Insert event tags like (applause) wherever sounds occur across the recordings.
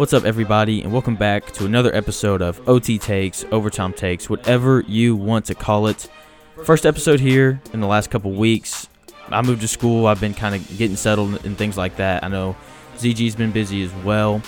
What's up, everybody, and welcome back to another episode of OT Takes, Overtime Takes, whatever you want to call it. First episode here in the last couple weeks. I moved to school. I've been kind of getting settled and things like that. I know ZG's been busy as well.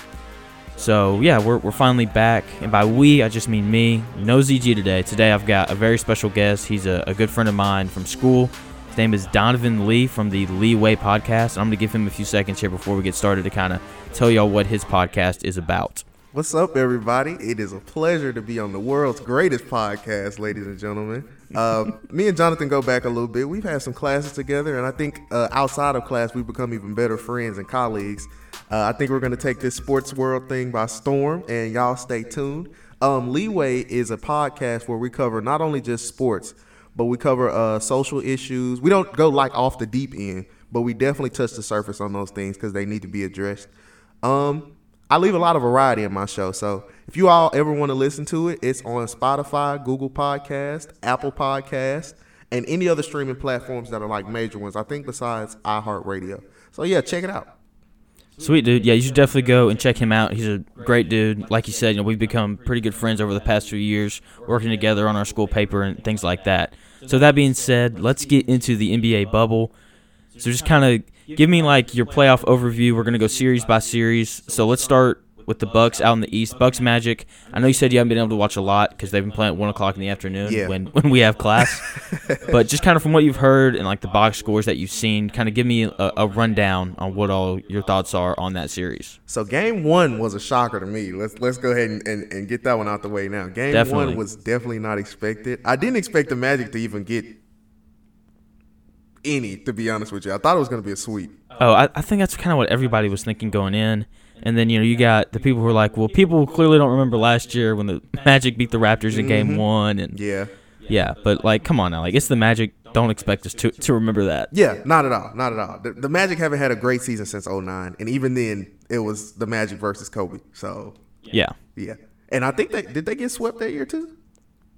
So, yeah, we're, we're finally back. And by we, I just mean me. No ZG today. Today, I've got a very special guest. He's a, a good friend of mine from school. His name is Donovan Lee from the Leeway podcast. I'm going to give him a few seconds here before we get started to kind of tell y'all what his podcast is about. What's up, everybody? It is a pleasure to be on the world's greatest podcast, ladies and gentlemen. Uh, (laughs) me and Jonathan go back a little bit. We've had some classes together, and I think uh, outside of class, we've become even better friends and colleagues. Uh, I think we're going to take this sports world thing by storm, and y'all stay tuned. Um, Leeway is a podcast where we cover not only just sports, but we cover uh, social issues. We don't go like off the deep end, but we definitely touch the surface on those things because they need to be addressed. Um, I leave a lot of variety in my show, so if you all ever want to listen to it, it's on Spotify, Google Podcast, Apple Podcast, and any other streaming platforms that are like major ones. I think besides iHeartRadio. So yeah, check it out. Sweet dude. Yeah, you should definitely go and check him out. He's a great dude. Like you said, you know, we've become pretty good friends over the past few years, working together on our school paper and things like that. So that being said, let's get into the NBA bubble. So just kind of give me like your playoff overview. We're gonna go series by series. So let's start with the Bucks out in the East. Bucks Magic. I know you said you haven't been able to watch a lot because they've been playing at one o'clock in the afternoon Yeah. when (laughs) when we have class. (laughs) but just kind of from what you've heard and like the box scores that you've seen, kind of give me a, a rundown on what all your thoughts are on that series. So game one was a shocker to me. Let's let's go ahead and, and, and get that one out the way now. Game Definitely. one was definitely not expected. I didn't expect the Magic to even get any, to be honest with you. I thought it was going to be a sweep. Oh, I, I think that's kind of what everybody was thinking going in. And then, you know, you got the people who are like, well, people clearly don't remember last year when the Magic beat the Raptors in game mm-hmm. one. And Yeah. yeah, but like, come on now. Like, it's the Magic. Don't expect us to, to remember that. Yeah, not at all. Not at all. The, the Magic haven't had a great season since 09. And even then, it was the Magic versus Kobe. So, Yeah. yeah. And I think they did they get swept that year too?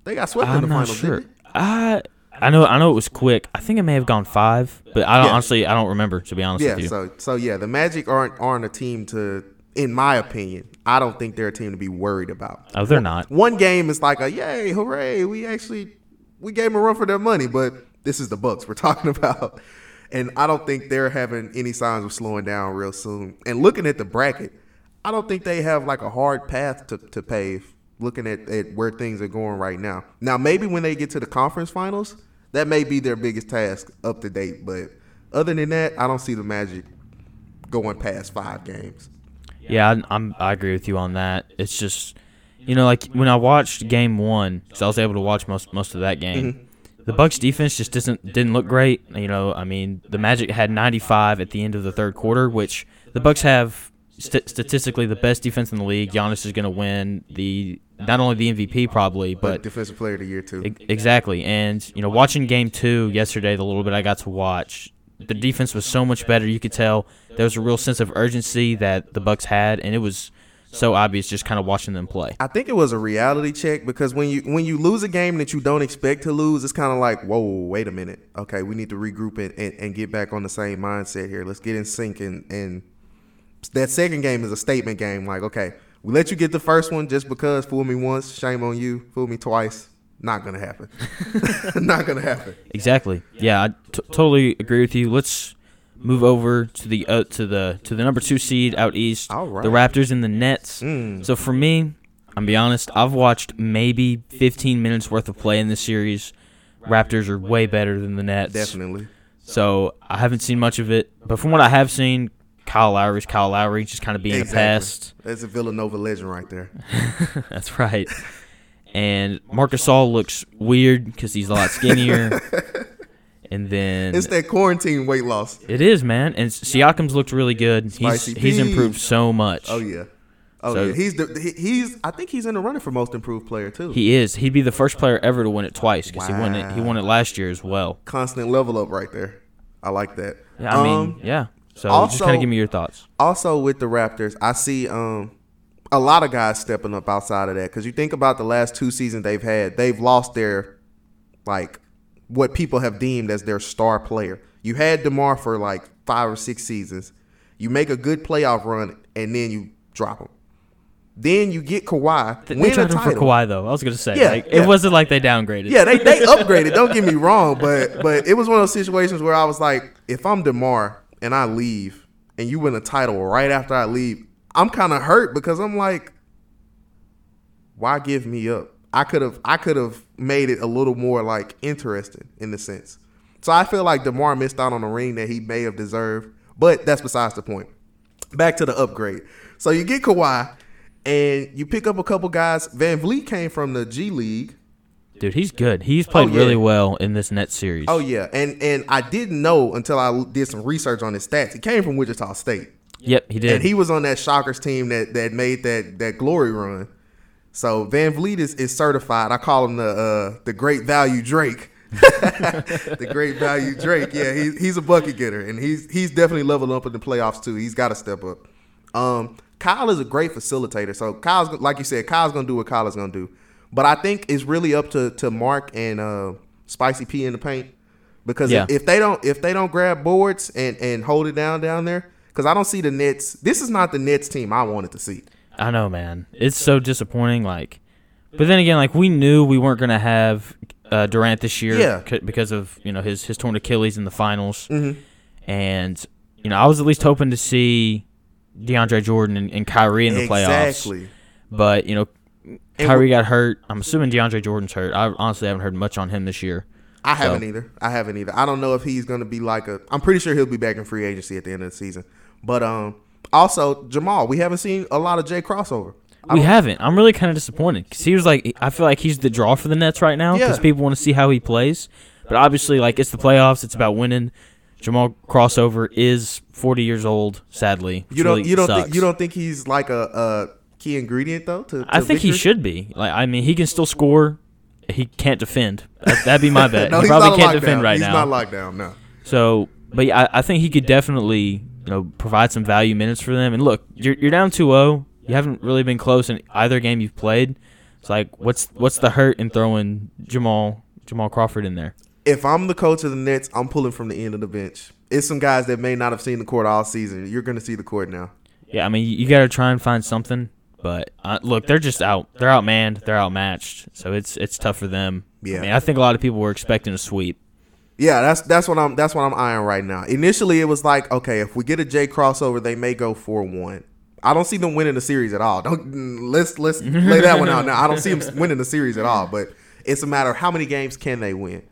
They got swept in I'm the not finals, sure. I I know I know it was quick. I think it may have gone five, but I don't, Yeah. honestly I don't remember to be honest? Yeah, with you. Yeah, so so yeah, the Magic aren't aren't a team to in my opinion, I don't think they're a team to be worried about. oh, they're not. One game is like a yay, hooray, we actually we gave them a run for their money, but this is the Bucks we're (laughs) talking about. And I don't think they're having any signs of slowing down real soon. And looking at the bracket, I don't think they have like a hard path to, to pave looking at, at where things are going right now. Now maybe when they get to the conference finals, that may be their biggest task up to date. But other than that, I don't see the Magic going past five games. Yeah, I, I'm I agree with you on that. It's just you know like when I watched game one, because I was able to watch most most of that game. Mm-hmm. The Bucks defense just doesn't didn't look great. You know, I mean, the Magic had 95 at the end of the third quarter, which the Bucks have st- statistically the best defense in the league. Giannis is going to win the not only the MVP probably, But but defensive player of the year too. E- Exactly. And, you know, watching game two yesterday, the little bit I got to watch, the defense was so much better. You could tell there was a real sense of urgency that the Bucks had, and it was so obvious just kind of watching them play. I think it was a reality check because when you when you lose a game that you don't expect to lose, it's kind of like, whoa, wait a minute. Okay, we need to regroup and, and, and get back on the same mindset here. Let's get in sync and and that second game is a statement game. Like, okay, we let you get the first one just because fool me once, shame on you. Fool me twice, not gonna happen. (laughs) not gonna happen. Exactly. Yeah, I t- totally agree with you. Let's move over to the uh, to the to the number two seed out east, right. the Raptors and the Nets. Mm. So for me, I'm be honest, I've watched maybe 15 minutes worth of play in this series. Raptors are way better than the Nets. Definitely. So I haven't seen much of it, but from what I have seen, Kyle Lowry's Kyle Lowry, just kind of being a pest. That's a Villanova legend right there. (laughs) That's right. And Marc Gasol looks weird because he's a lot skinnier. (laughs) and then It's that quarantine weight loss. it is man. And Siakam's looked really good. He's Spicy he's P. improved so much. Oh yeah. Oh So- yeah. He's the he, he's I think he's in the running for most improved player too. He is. He'd be the first player ever to win it twice because he won it. He won it last year as well. Constant level up right there. I like that. Yeah, I mean, Um, yeah. So just kind of give me your thoughts. also with the Raptors, I see um a lot of guys stepping up outside of that because you think about the last two seasons they've had, they've lost their like what people have deemed as their star player. You had Demar for like five or six seasons. You make a good playoff run and then you drop him. Then you get Kawhi, They win a tried him for. Kawhi though. I was gonna say, Yeah, like, yeah. it wasn't like they downgraded. Yeah, they, they (laughs) upgraded. Don't get me wrong, but but it was one of those situations where I was like, if I'm Demar and I leave and you win a title right after I leave, I'm kind of hurt because I'm like, why give me up? I could have I could have made it a little more like interesting in the sense. So I feel like Demar missed out on a ring that he may have deserved, but that's besides the point. Back to the upgrade. So you get Kawhi, and you pick up a couple guys. VanVleet came from the G League. dude, he's good. He's played Oh, yeah. really well in this Nets series. Oh yeah, and and I didn't know until I did some research on his stats. He came from Wichita State, yep, he did. and he was on that Shockers team that that made that that glory run. So VanVleet is, is certified. I call him the uh, the great value Drake. (laughs) the great value Drake. Yeah, he's he's a bucket getter, and he's he's definitely leveled up in the playoffs too. He's got to step up. Um, Kyle is a great facilitator. So Kyle's like you said, Kyle's gonna do what Kyle's gonna do. But I think it's really up to to Mark and uh, Spicy P in the paint because Yeah. if, if they don't if they don't grab boards and and hold it down down there, because I don't see the Nets. This is not the Nets team I wanted to see. I know, man. It's so disappointing. Like, but then again, like we knew we weren't gonna have uh, Durant this year, Yeah. c- because of you know his his torn Achilles in the finals, Mhm. and you know I was at least hoping to see DeAndre Jordan and, and Kyrie in the playoffs. But you know, Kyrie got hurt. I'm assuming DeAndre Jordan's hurt. I honestly haven't heard much on him this year. I haven't So- either. I haven't either. I don't know if he's going to be like a. I'm pretty sure he'll be back in free agency at the end of the season. But um, also Jamal, we haven't seen a lot of Jay crossover. We haven't. I'm really kind of disappointed because he was like, I feel like he's the draw for the Nets right now because Yeah. people want to see how he plays. But obviously, like it's the playoffs. It's about winning. Jamal crossover is 40 years old. Sadly, You don't. really you don't sucks. think. You don't think he's like a, a key ingredient though. To, to I think he should be. Like, I mean, he can still score. He can't defend. That, that'd be my (laughs) bet. no, he he's probably not can't defend down. right he's now. not locked down. No. So, but yeah, I, I think he could definitely, you know, provide some value minutes for them. And look, you're you're down 2-0. You haven't really been close in either game you've played. It's like, what's what's the hurt in throwing Jamal Jamal Crawford in there? If I'm the coach of the Nets, I'm pulling from the end of the bench. It's some guys that may not have seen the court all season. You're going to see the court now. Yeah, I mean, you, you got to try and find something. But uh, look, they're just out. They're outmanned. They're outmatched. So it's it's tough for them. Yeah. I mean, I think a lot of people were expecting a sweep. Yeah, that's that's what I'm that's what I'm eyeing right now. Initially, it was like, okay, if we get a J crossover, they may go four one. I don't see them winning the series at all. Don't let's let's lay that one out now. I don't see them (laughs) winning the series at all. But it's a matter of how many games can they win.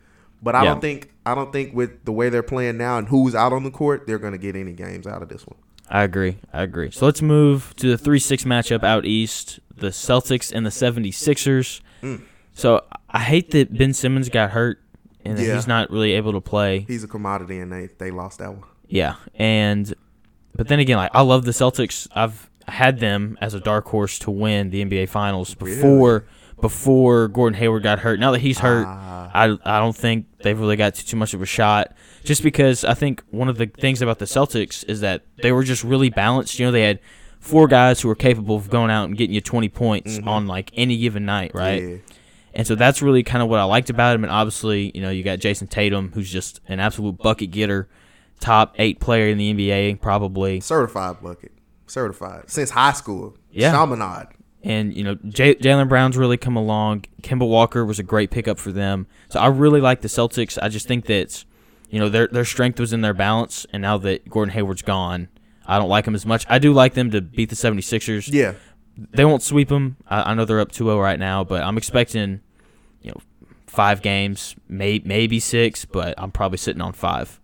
But I Yeah. don't think I don't think with the way they're playing now and who's out on the court, they're going to get any games out of this one. I agree. I agree. So let's move to the 3 6 matchup out east the Celtics and the 76ers. Mm. So I hate that Ben Simmons got hurt and Yeah. he's not really able to play. He's a commodity, and they they lost that one. Yeah. And, but then again, like, I love the Celtics. I've had them as a dark horse to win the NBA Finals before. Before Gordon Hayward got hurt, now that he's hurt, Ah. I I don't think they've really got too, too much of a shot. Just because I think one of the things about the Celtics is that they were just really balanced. You know, they had four guys who were capable of going out and getting you 20 points on like any given night, right? Yeah. And so that's really kind of what I liked about him. And obviously, you know, you got Jayson Tatum, who's just an absolute bucket getter, top eight player in the NBA, probably. Certified bucket, certified since high school. Yeah. Chaminade. And, you know, J- Jaylen Brown's really come along. Kemba Walker was a great pickup for them. So I really like the Celtics. I just think that, you know, their, their strength was in their balance. And now that Gordon Hayward's gone, I don't like them as much. I do like them to beat the 76ers. Yeah. They won't sweep them. I, I know they're up 2-0 right now, but I'm expecting, you know, five games, may, maybe six, but I'm probably sitting on five.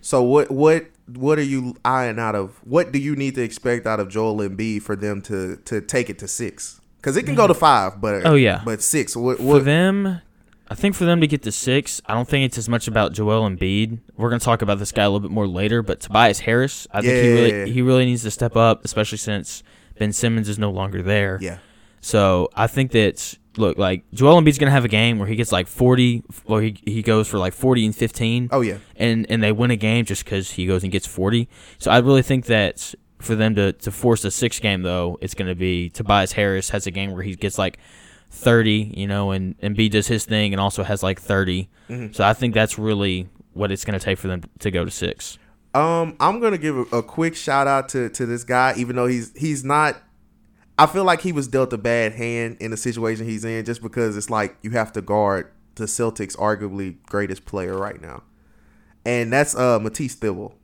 So what what what are you eyeing out of? What do you need to expect out of Joel Embiid for them to to take it to six? Because it can go to five, but Oh, yeah. but six. What For them, I think for them to get to six, I don't think it's as much about Joel Embiid. We're going to talk about this guy a little bit more later, but Tobias Harris, I think he really he really needs to step up, especially since Ben Simmons is no longer there. Yeah, So I think that look like Joel Embiid's going to have a game where he gets like forty, or he he goes for like forty and fifteen. Oh, yeah. and and they win a game just because he goes and gets forty. So I really think that for them to to force a six game though, it's going to be Tobias Harris has a game where he gets like thirty, you know, and and B does his thing and also has like 30 Mm-hmm. So I think that's really what it's going to take for them to go to six. Um, I'm gonna give a, a quick shout out to to this guy, even though he's he's not. I feel like he was dealt a bad hand in the situation he's in, just because it's like you have to guard the Celtics' arguably greatest player right now, and that's uh Matisse Thybulle,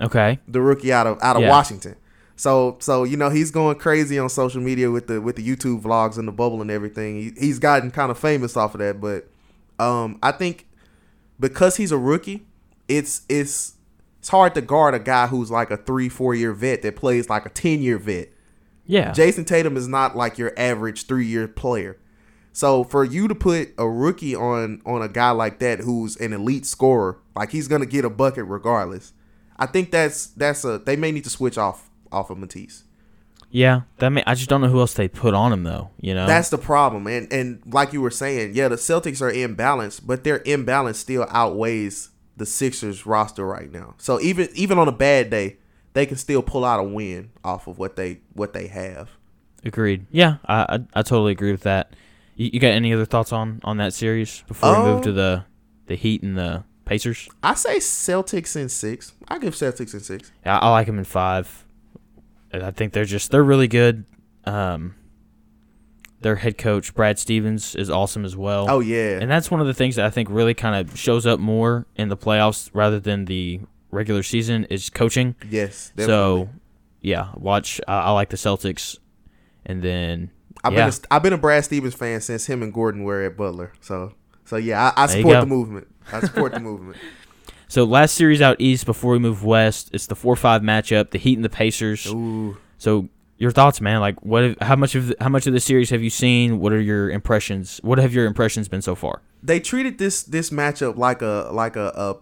Okay. the rookie out of out of Yeah. Washington. So so you know he's going crazy on social media with the with the YouTube vlogs and the bubble and everything. He, he's gotten kind of famous off of that, but um I think because he's a rookie, it's it's it's hard to guard a guy who's like a three four year vet that plays like a ten year vet. Yeah. Jayson Tatum is not like your average three year player. So for you to put a rookie on on a guy like that who's an elite scorer, like he's gonna get a bucket regardless. I think that's that's a they may need to switch off off of Matisse. yeah. That may, I just don't know who else they put on him though. You know. That's the problem. And and like you were saying, yeah, the Celtics are imbalanced, but their imbalance still outweighs the Sixers roster right now. So even even on a bad day, they can still pull out a win off of what they what they have. Agreed. Yeah, I, I I totally agree with that. You, you got any other thoughts on on that series before we move Um, to the the Heat and the Pacers? I say Celtics in six. I give Celtics in six. Yeah, I like them in five. I think they're just they're really good. Um, their head coach Brad Stevens is awesome as well. Oh yeah. and that's one of the things that I think really kind of shows up more in the playoffs rather than the regular season is coaching. yes. So, yeah, watch. I I like the Celtics, and then I've yeah, been a, I've been a Brad Stevens fan since him and Gordon were at Butler. So so yeah, I, I support the movement. I support the movement. (laughs) So last series out east before we move west, it's the four five matchup, the Heat and the Pacers. Ooh. So your thoughts, man? Like what? How much of the, how much of the series have you seen? What are your impressions? What have your impressions been so far? They treated this this matchup like a like a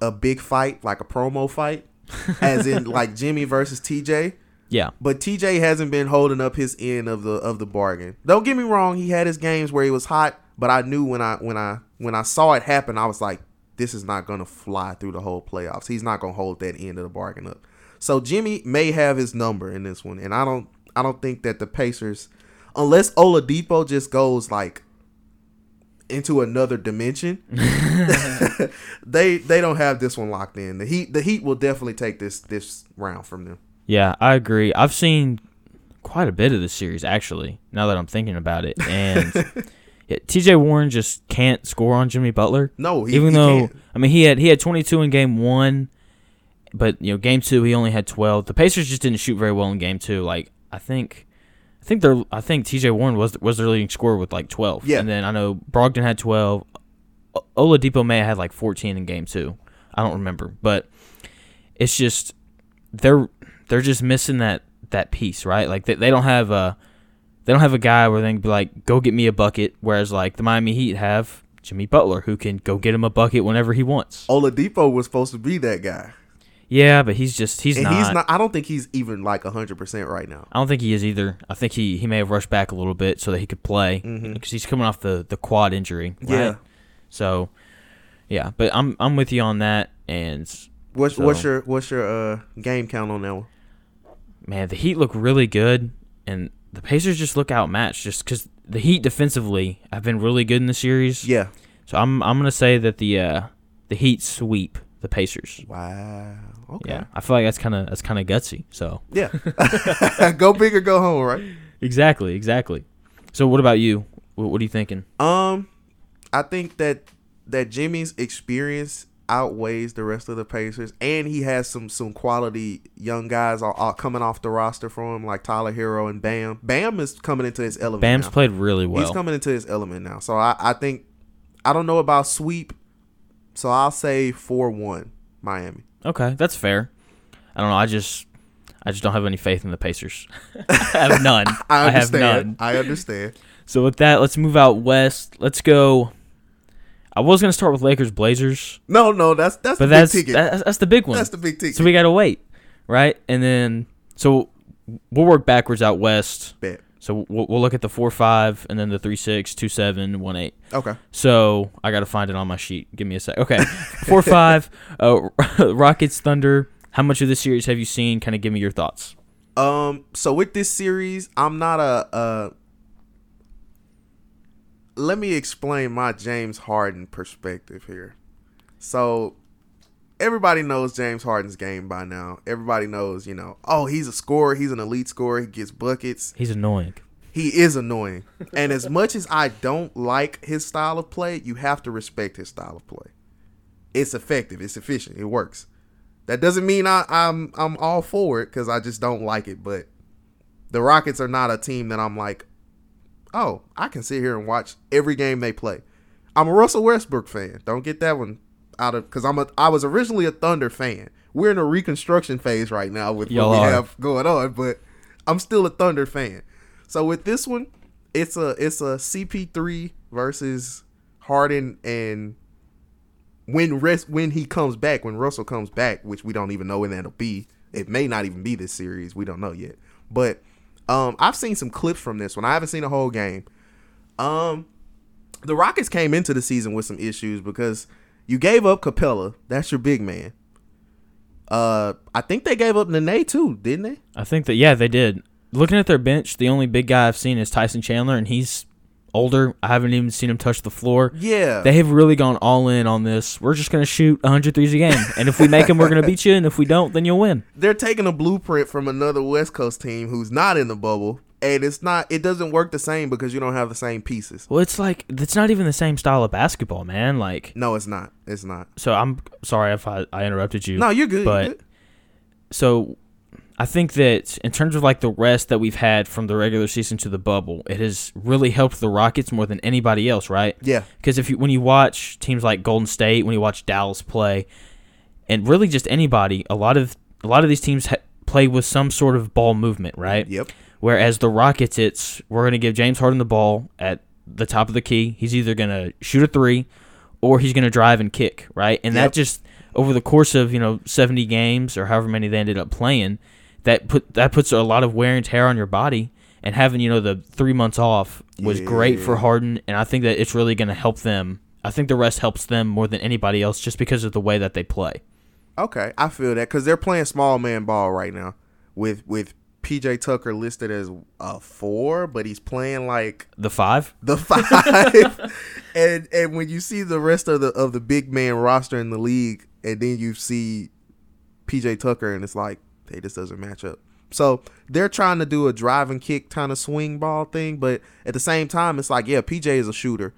a, a big fight, like a promo fight, (laughs) as in like Jimmy versus TJ. Yeah, But TJ hasn't been holding up his end of the of the bargain. Don't get me wrong, he had his games where he was hot, but I knew when I when I when I saw it happen, I was like, this is not gonna fly through the whole playoffs. He's not gonna hold that end of the bargain up. So Jimmy may have his number in this one, and I don't I don't think that the Pacers, unless Oladipo just goes like into another dimension, (laughs) (laughs) they they don't have this one locked in. The Heat the Heat will definitely take this this round from them. yeah, I agree. I've seen quite a bit of the series actually. Now that I'm thinking about it, and (laughs) yeah, T.J. Warren just can't score on Jimmy Butler. No, he, even he though can't. I mean he had he had 22 in game one, but you know game two he only had 12. The Pacers just didn't shoot very well in game two. Like I think, I think they're I think T.J. Warren was was their leading scorer with like 12. Yeah. and then I know Brogdon had 12. Oladipo may have had like 14 in game two. I don't remember, but it's just they're they're just missing that that piece, right? Like they, they don't have a they don't have a guy where they can be like, go get me a bucket. Whereas like the Miami Heat have Jimmy Butler, who can go get him a bucket whenever he wants. Oladipo was supposed to be that guy, Yeah, but he's just he's and not. he's not. I don't think he's even like hundred percent right now. I don't think he is either. I think he, he may have rushed back a little bit so that he could play because he's coming off the, the quad injury. Right? Mm-hmm. Yeah. So, yeah, but I'm I'm with you on that. And What's So- what's your what's your uh game count on that one? man, the Heat look really good, and the Pacers just look outmatched. Just because the Heat defensively have been really good in the series. Yeah. So I'm I'm gonna say that the uh, the Heat sweep the Pacers. Wow. Okay. Yeah, I feel like that's kind of that's kind of gutsy. So Yeah. (laughs) (laughs) go big or go home, right? exactly, exactly. So what about you? What, what are you thinking? Um, I think that that Jimmy's experience outweighs the rest of the Pacers, and he has some some quality young guys all, all coming off the roster for him, like Tyler Herro and Bam. Bam is coming into his element. Bam's now. played really well. He's coming into his element now. So I, I think I don't know about sweep. So I'll say four one Miami. Okay, that's fair. I don't know. I just I just don't have any faith in the Pacers. (laughs) I have none. (laughs) I have understand. none. I understand. So with that, let's move out west. Let's go. I was gonna start with Lakers Blazers, No, no, that's that's but the that's big ticket. that's, that's the big one. that's the big ticket. so we gotta wait, right? And then so we'll work backwards out west. Bet. So we'll, we'll look at the four five and then the three six two seven one eight. Okay. So I got to find it on my sheet. Give me a sec. Okay, (laughs) four five. Uh, (laughs) Rockets Thunder. How much of this series have you seen? Kind of give me your thoughts. Um. So with this series, I'm not a. Uh, let me explain my James Harden perspective here. So, everybody knows James Harden's game by now. Everybody knows, you know, oh, he's a scorer. He's an elite scorer. He gets buckets. He's annoying. He is annoying. and as much as I don't like his style of play, you have to respect his style of play. It's effective. It's efficient. It works. That doesn't mean I, I'm I'm all for it because I just don't like it. But the Rockets are not a team that I'm like, oh, I can sit here and watch every game they play. I'm a Russell Westbrook fan. Don't get that one out of because I'm a I was originally a Thunder fan. We're in a reconstruction phase right now with Y'all what we are. have going on, but I'm still a Thunder fan. So with this one, it's a it's a CP3 versus Harden and when rest when he comes back, when Russell comes back, which we don't even know when that'll be. It may not even be this series. We don't know yet. But um I've seen some clips from this one. I haven't seen a whole game. Um the Rockets came into the season with some issues because you gave up Capela. That's your big man. Uh I think they gave up Nene too, didn't they? I think that yeah, they did. Looking at their bench, the only big guy I've seen is Tyson Chandler, and he's older. I haven't even seen him touch the floor. Yeah. They have really gone all in on this. We're just gonna shoot 100 threes a game, and if we make them, we're gonna beat you, and if we don't, then you'll win. they're taking a blueprint from another West Coast team who's not in the bubble, and it's not. It doesn't work the same because you don't have the same pieces. Well, it's like it's not even the same style of basketball, man. Like, No, it's not. It's not. so I'm sorry if I, I interrupted you. No, you're good. But- you're good. so I think that in terms of like the rest that we've had from the regular season to the bubble, it has really helped the Rockets more than anybody else, right? yeah, Because if you when you watch teams like Golden State, when you watch Dallas play, and really just anybody, a lot of a lot of these teams ha- play with some sort of ball movement, right? yep, Whereas the Rockets, it's we're going to give James Harden the ball at the top of the key. He's either going to shoot a three, or he's going to drive and kick, right? And Yep. that just over the course of you know seventy games or however many they ended up playing, that put that puts a lot of wear and tear on your body. And having you know the three months off was great for Harden, and I think that it's really going to help them. I think the rest helps them more than anybody else, just because of the way that they play. okay, I feel that because they're playing small man ball right now with with PJ Tucker listed as a four, but he's playing like The five, the five. (laughs) and and when you see the rest of the of the big man roster in the league, and then you see PJ Tucker, and it's like, hey, this doesn't match up. So they're trying to do a drive and kick kind of swing ball thing, but at the same time, it's like, yeah, PJ is a shooter,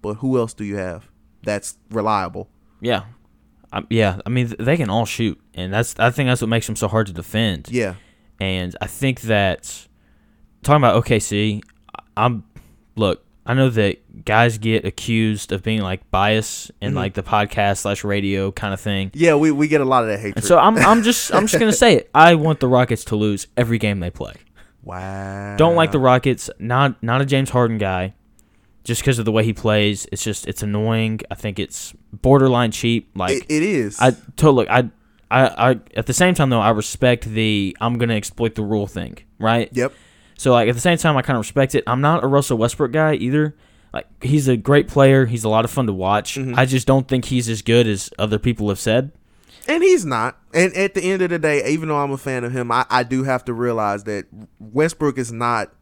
but who else do you have that's reliable? yeah, um, yeah. I mean, they can all shoot, and that's I think that's what makes them so hard to defend. Yeah, And I think that talking about OKC, I'm look. I know that guys get accused of being like bias in Mhm. like the podcast slash radio kind of thing. yeah, we, we get a lot of that hatred. And so I'm I'm just I'm just gonna (laughs) say it. I want the Rockets to lose every game they play. wow, Don't like the Rockets. Not not a James Harden guy. Just because of the way he plays, it's just it's annoying. I think it's borderline cheap. Like It, it is. I to look, I, I, I at the same time though, I respect the I'm gonna exploit the rule thing, right? yep. So like at the same time, I kind of respect it. I'm not a Russell Westbrook guy either. Like he's a great player. He's a lot of fun to watch. Mhm. I just don't think he's as good as other people have said. And he's not. And at the end of the day, even though I'm a fan of him, I, I do have to realize that Westbrook is not.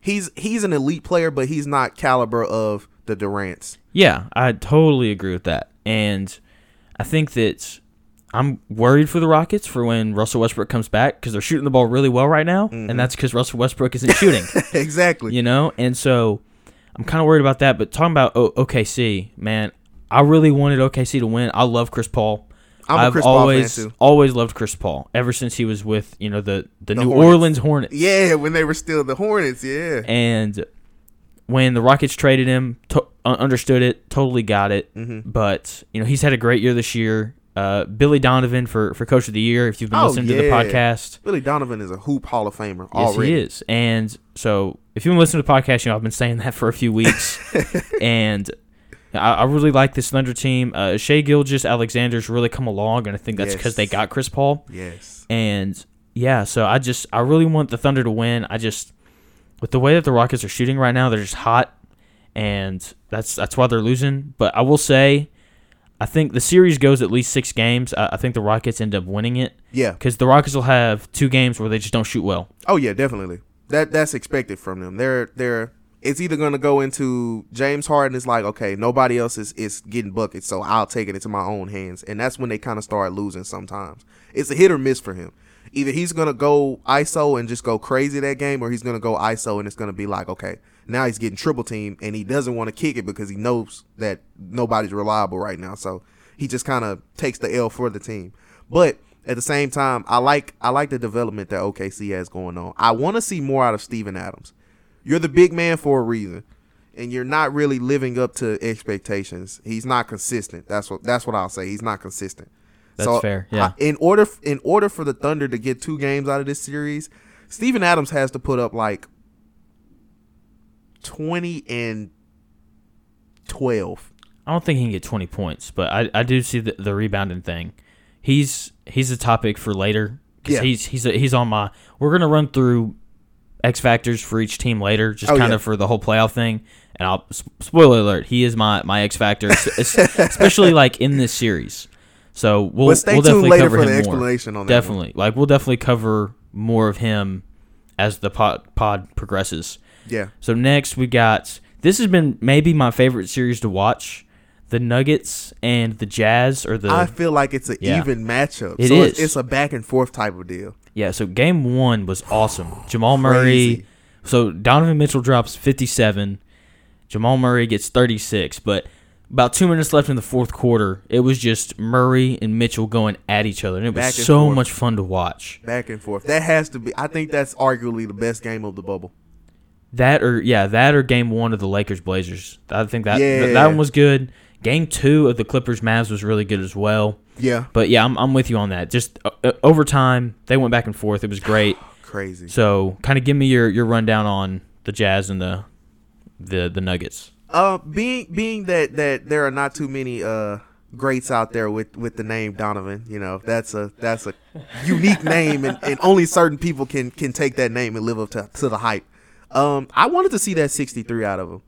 He's he's an elite player, but he's not caliber of the Durant's. Yeah, I totally agree with that. And I think that I'm worried for the Rockets for when Russell Westbrook comes back because they're shooting the ball really well right now, Mhm. and that's because Russell Westbrook isn't (laughs) shooting. exactly. you know and so i'm kind of worried about that but talking about o- okc man i really wanted okc to win i love chris paul I'm a have Chris Paul always always loved chris paul ever since he was with you know the the, The new Hornets. orleans hornets Yeah, when they were still the Hornets. Yeah. and when the rockets traded him to- uh, understood it totally got it hmm but you know he's had a great year this year uh, Billy Donovan for, for Coach of the Year. If you've been Oh, listening to the podcast, Billy Donovan is a hoop Hall of Famer Yes, already. he is. And so, if you've been listening to the podcast, you know I've been saying that (laughs) for a few weeks, (laughs) and I, I really like this Thunder team. Uh, Shai Gilgeous-Alexander's really come along, and I think that's because Yes. they got Chris Paul. Yes. And yeah, so I just I really want the Thunder to win. I just with the way that the Rockets are shooting right now, they're just hot, and that's that's why they're losing. But I will say, I think the series goes at least six games. I, I think the Rockets end up winning it Yeah. because the Rockets will have two games where they just don't shoot well. Oh yeah, definitely. That that's expected from them. They're they're it's either gonna go into James Harden is like, okay, nobody else is, is getting buckets, so I'll take it into my own hands. And that's when they kind of start losing sometimes. It's a hit or miss for him. Either he's gonna go ISO and just go crazy that game, or he's gonna go ISO and it's gonna be like, okay, now he's getting triple team and he doesn't want to kick it because he knows that nobody's reliable right now. So he just kind of takes the L for the team. But at the same time, I like I like the development that OKC has going on. I want to see more out of Steven Adams. You're the big man for a reason, and you're not really living up to expectations. He's not consistent. That's what that's what I'll say. He's not consistent. That's fair, yeah. I- in order in order for the Thunder to get two games out of this series, Steven Adams has to put up like twenty and twelve. I don't think he can get 20 points, but I, I do see the, the rebounding thing. He's he's a topic for later because Yeah. he's he's a, he's on my. We're gonna run through X factors for each team later, just Oh, kind yeah. of for the whole playoff thing. And I'll spoiler alert, he is my my X factor, (laughs) especially like in this series. So we'll stay we'll tuned definitely later for the more. explanation on that. one. Definitely, like we'll definitely cover more of him as the pod pod progresses. Yeah. So next we got this has been maybe my favorite series to watch. The Nuggets and the Jazz or the I feel like it's an Yeah. even matchup. It so It's, is. it's a back and forth type of deal. Yeah, so game 1 was awesome. Jamal Murray So Donovan Mitchell drops 57. Jamal Murray gets 36, but about 2 minutes left in the fourth quarter, it was just Murray and Mitchell going at each other and it was and so forth. much fun to watch. Back and forth. That has to be. I think that's arguably the best game of the bubble. That or yeah, that or game 1 of the Lakers Blazers. I think that Yeah. that, that one was good. Game 2 of the Clippers Mavs was really good as well. Yeah. But yeah, I'm, I'm with you on that. Just uh, uh, overtime, they went back and forth. It was (sighs) great. Crazy. So, kind of give me your, your rundown on the Jazz and the the the Nuggets. Uh, being being that that there are not too many uh greats out there with with the name Donovan, you know, that's a that's a unique name, and, and only certain people can can take that name and live up to to the hype. Um, I wanted to see that 63 out of him.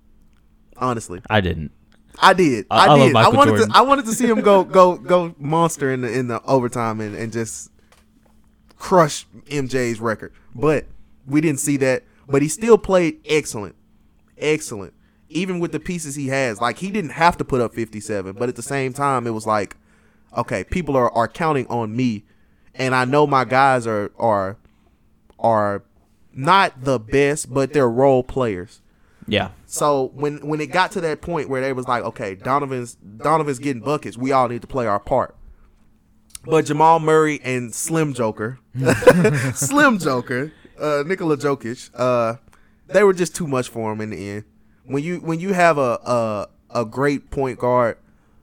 Honestly, I didn't. I did. I- I, I did. I wanted Jordan. to. I wanted to see him go go go monster in the in the overtime and, and just crush MJ's record. But we didn't see that. But he still played excellent, excellent. Even with the pieces he has, like he didn't have to put up 57. But at the same time, it was like, okay, people are are counting on me, and I know my guys are are are not the best, but they're role players. Yeah. So when when it got to that point where they was like, okay, Donovan's Donovan's getting buckets, we all need to play our part. But Jamal Murray and Slim Joker, (laughs) Slim Joker, uh, Nikola Jokic, uh, they were just too much for him in the end. When you when you have a a, a great point guard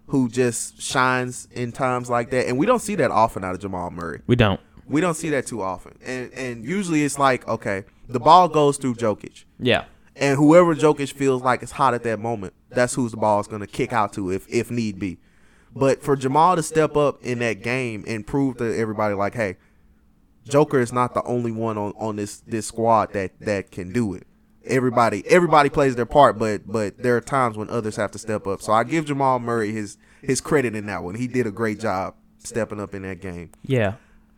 who just shines in times like that, and we don't see that often out of Jamal Murray. We don't. We don't see that too often, and and usually it's like, okay, the ball goes through Jokic. Yeah. And whoever Jokic feels like is hot at that moment, that's who's the ball is going to kick out to if if need be. But for Jamal to step up in that game and prove to everybody like, hey, Joker is not the only one on, on this this squad that that can do it. Everybody everybody plays their part, but but there are times when others have to step up. So I give Jamal Murray his his credit in that one. He did a great job stepping up in that game. Yeah.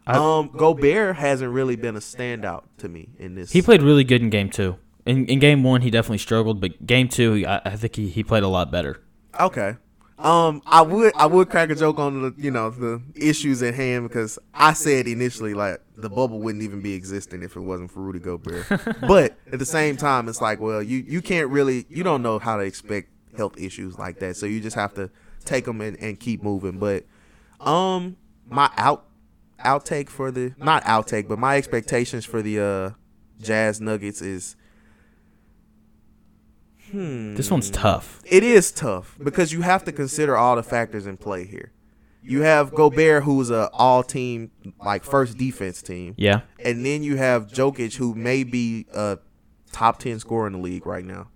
I- Um, Gobert hasn't really been a standout to me in this. He played really good in game two. In, in game one, he definitely struggled, but game two, he- I, I think he, he played a lot better. Okay. Um, I would I would crack a joke on the you know the issues at hand because I said initially like the bubble wouldn't even be existing if it wasn't for Rudy Gobert. (laughs) but at the same time, it's like well you you can't really you don't know how to expect health issues like that, so you just have to take them and, and keep moving. But um, my out outtake for the not outtake, but my expectations for the uh Jazz Nuggets is Hmm. This one's tough. it is tough because you have to consider all the factors in play here. You have Gobert, who's a all team like first defense team, Yeah. and then you have Jokic, who may be a top ten scorer in the league right now.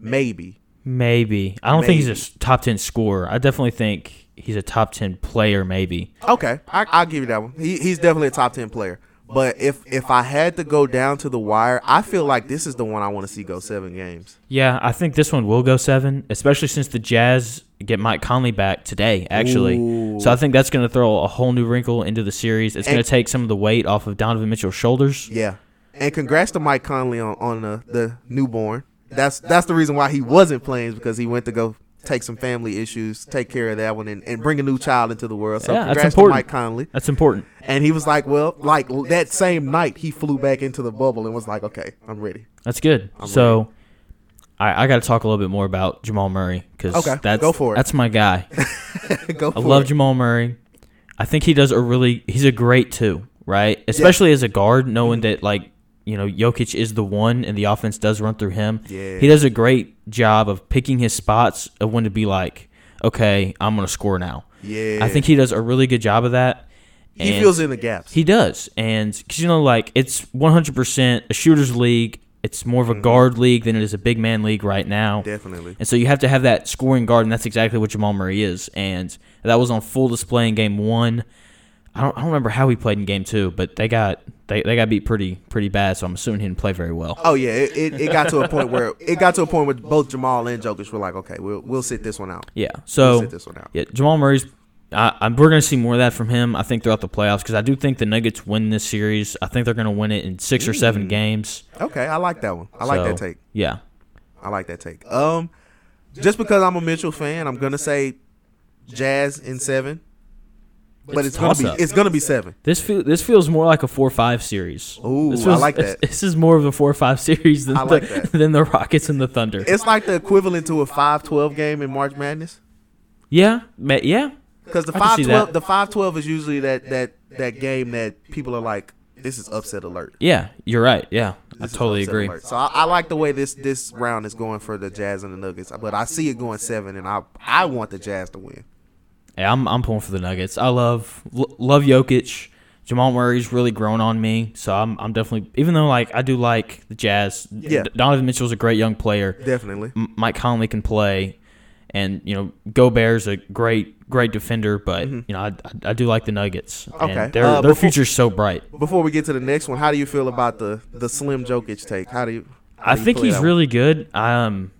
Maybe. Maybe. I don't think he's a top 10 scorer. I definitely think he's a top 10 player, maybe. Okay, I, I'll give you that one. He, he's definitely a top ten player. But if if I had to go down to the wire, I feel like this is the one I want to see go seven games. Yeah, I think this one will go seven, especially since the Jazz get Mike Conley back today, actually. Ooh. So I think that's going to throw a whole new wrinkle into the series. It's going to take some of the weight off of Donovan Mitchell's shoulders. Yeah, and congrats to Mike Conley on on the, the newborn. that's that's the reason why he wasn't playing is because he went to go take some family issues, take care of that one, and, and bring a new child into the world. So Yeah, that's congrats to important. Mike Conley. That's important. And he was like, well, like that same night, he flew back into the bubble and was like, okay, I'm ready. That's good. I'm so, I, I got to talk a little bit more about Jamal Murray because Okay, that's go for it. that's my guy. (laughs) go I love it. Jamal Murray. I think he does a really he's a great two, right? Especially as a guard, knowing that like you know Jokic is the one and the offense does run through him. Yeah. He does a great job of picking his spots of when to be like, okay, I'm gonna score now. Yeah. I think he does a really good job of that. he fills in the gaps. He does, and because you know, like it's 100% a shooters league. It's more of a guard league than it is a big man league right now. Mm-hmm. Definitely. And so you have to have that scoring guard, and that's exactly what Jamal Murray is. And that was on full display in game one. I don't, I don't remember how he played in game two, but they got they, they got beat pretty pretty bad. So I'm assuming he didn't play very well. Oh yeah, it, it, it got to a point where it got to a point where both Jamal and Jokic were like, okay, we'll we'll sit this one out. Yeah. We'll So sit this one out. yeah, Jamal Murray's. I, I'm, we're going to see more of that from him. I think throughout the playoffs because I do think the Nuggets win this series. I think they're going to win it in six or seven games. Okay, I like that one. I like that take. Yeah. I like that take. Um, just because I'm a Mitchell fan, I'm gonna say Jazz in seven, but It's it's, gonna be toss-up. it's gonna be seven. This feel, this feels more like a four five series. Ooh, this I like that. (laughs) This is more of a four five series than like the, that. (laughs) than the Rockets and the Thunder. It's like the equivalent to a 5-12 game in March Madness. yeah, ma- yeah, Because the I can see five twelve, the five twelve is usually that that that game that people are like, this is upset alert. yeah. You're right. Yeah, I This is totally agree. alert. So I, I like the way this this round is going for the Jazz and the Nuggets, but I see it going seven, and I I want the Jazz to win. Yeah, I'm I'm pulling for the Nuggets. I love l- love Jokic. Jamal Murray's really grown on me, so I'm I'm definitely even though like I do like the Jazz. Yeah. Donovan Mitchell's a great young player. Definitely. M- Mike Conley can play, and you know Gobert's a great great defender. But you know I, I, I do like the Nuggets. Mm-hmm. Okay. and their Uh, their before- future's so bright. Before we get to the next one, how do you feel about the the Slim Jokic take? How do you? how I do you think he's one? really good. I um,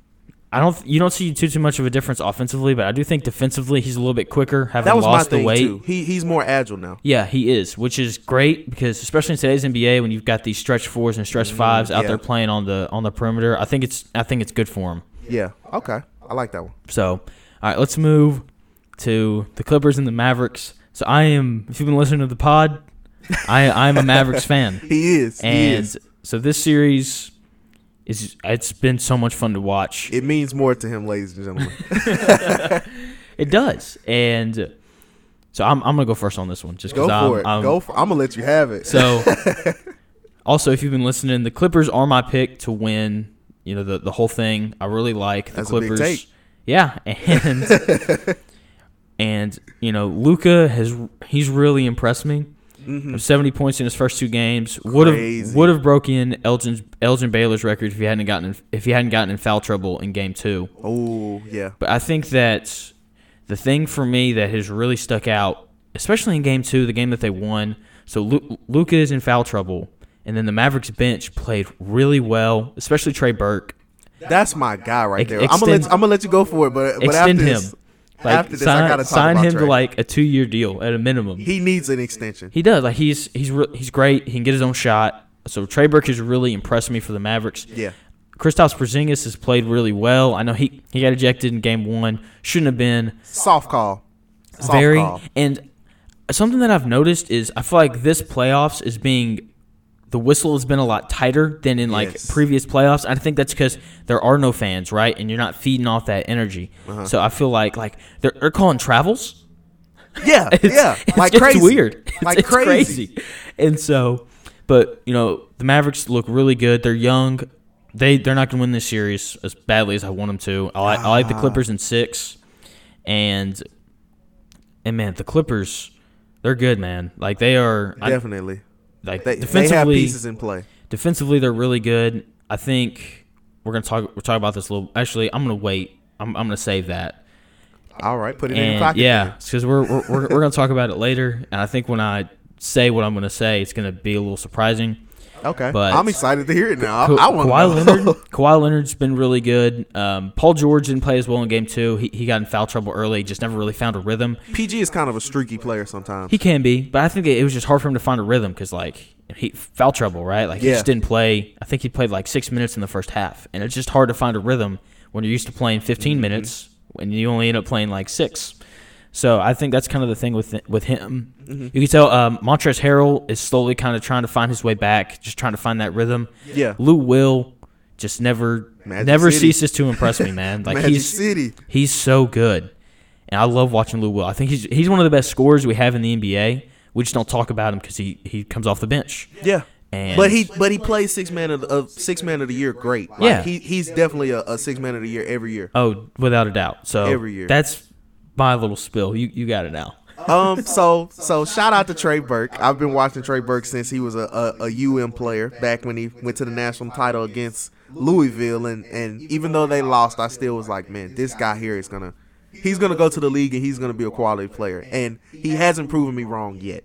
I don't. You don't see too too much of a difference offensively, but I do think defensively he's a little bit quicker, having That was my lost the thing weight. too. He he's more agile now. Yeah, he is, which is great because especially in today's NBA, when you've got these stretch fours and stretch fives out Mm-hmm. yeah. there playing on the on the perimeter, I think it's I think it's good for him. Yeah. Okay. I like that one. So, all right, let's move to the Clippers and the Mavericks. So I am, if you've been listening to the pod, I I'm a Mavericks (laughs) fan, He is. he and is. so this series is it's been so much fun to watch. It means more to him, ladies and gentlemen. (laughs) It does, and uh, so I'm I'm gonna go first on this one, just Go for I'm, it. I'm Go for. I'm gonna let you have it. So, (laughs) also, if you've been listening, the Clippers are my pick to win. You know the the whole thing. I really like the That's Clippers. Yeah, and (laughs) and you know Luka has he's really impressed me. Seventy points in his first two games would have Mm-hmm. Would have broken Elgin Elgin Baylor's record if he hadn't gotten in, if he hadn't gotten in foul trouble in game two. oh yeah. But I think that the thing for me that has really stuck out, especially in game two, the game that they won. So Lu- Luka is in foul trouble, and then the Mavericks bench played really well, especially Trey Burke. That's my guy right there. I'm gonna let extend- I'm gonna let you go for it, but but Extend after him. Like after this, sign, I gotta talk sign him Trey. to like a two year deal at a minimum. He, he needs an extension. He does. Like he's he's re- he's great. He can get his own shot. So Trey Burke has really impressed me for the Mavericks. Yeah. Kristaps Porzingis has played really well. I know he, he got ejected in game one. Shouldn't have been. Soft call. Soft very call. and something that I've noticed is I feel like this playoffs is being the whistle has been a lot tighter than in like Yes. previous playoffs. I think that's because there are no fans, right? And you're not feeding off that energy. Uh-huh. So I feel like like they're, they're calling travels. Yeah, (laughs) It's, yeah. it's, like it's crazy. weird. It's, Like it's crazy. crazy. And so, but you know, the Mavericks look really good. They're young. They they're not going to win this series as badly as I want them to. I like I like the Clippers in six, and and man, the Clippers, they're good, man. Like they are. I, Definitely. Like They, they have defensively, pieces in play. defensively they're really good. I think we're gonna talk. We're talking about this a little. Actually, I'm gonna wait. I'm I'm gonna save that. All right, put it in your pocket. yeah, because we're, we're we're we're gonna talk about it later. And I think when I say what I'm gonna say, it's gonna be a little surprising. Okay, But- I'm excited to hear it now. Ka- I, want Kawhi know. Leonard. (laughs) Kawhi Leonard's been really good. Um, Paul George didn't play as well in game two. He, he got in foul trouble early. Just never really found a rhythm. PG is kind of a streaky player sometimes. He can be, but I think it was just hard for him to find a rhythm because like he foul trouble, right? Like he Yeah. just didn't play. I think he played like six minutes in the first half, and it's just hard to find a rhythm when you're used to playing 15 Mm-hmm. minutes and you only end up playing like six. So I think that's kind of the thing with with him. Mm-hmm. You can tell um, Montrezl Harrell is slowly kind of trying to find his way back, just trying to find that rhythm. Yeah. Lou Will just never Magic never City. ceases to impress me, man. (laughs) Like Magic he's City. He's so good, and I love watching Lou Will. I think he's he's one of the best scorers we have in the NBA. We just don't talk about him because he, he comes off the bench. Yeah. And- but he but he plays six man of the, of six man of the year great. Like, Yeah. he he's definitely a, a six man of the year every year. Oh, without a doubt. So Every year. that's my little spill. You you got it now. Um, so so shout out to Trey Burke. I've been watching Trey Burke since he was a, a, a UM player back when he went to the national title against Louisville, and and even though they lost, I still was like, man, this guy here is gonna he's gonna go to the league and he's gonna be a quality player, and he hasn't proven me wrong yet.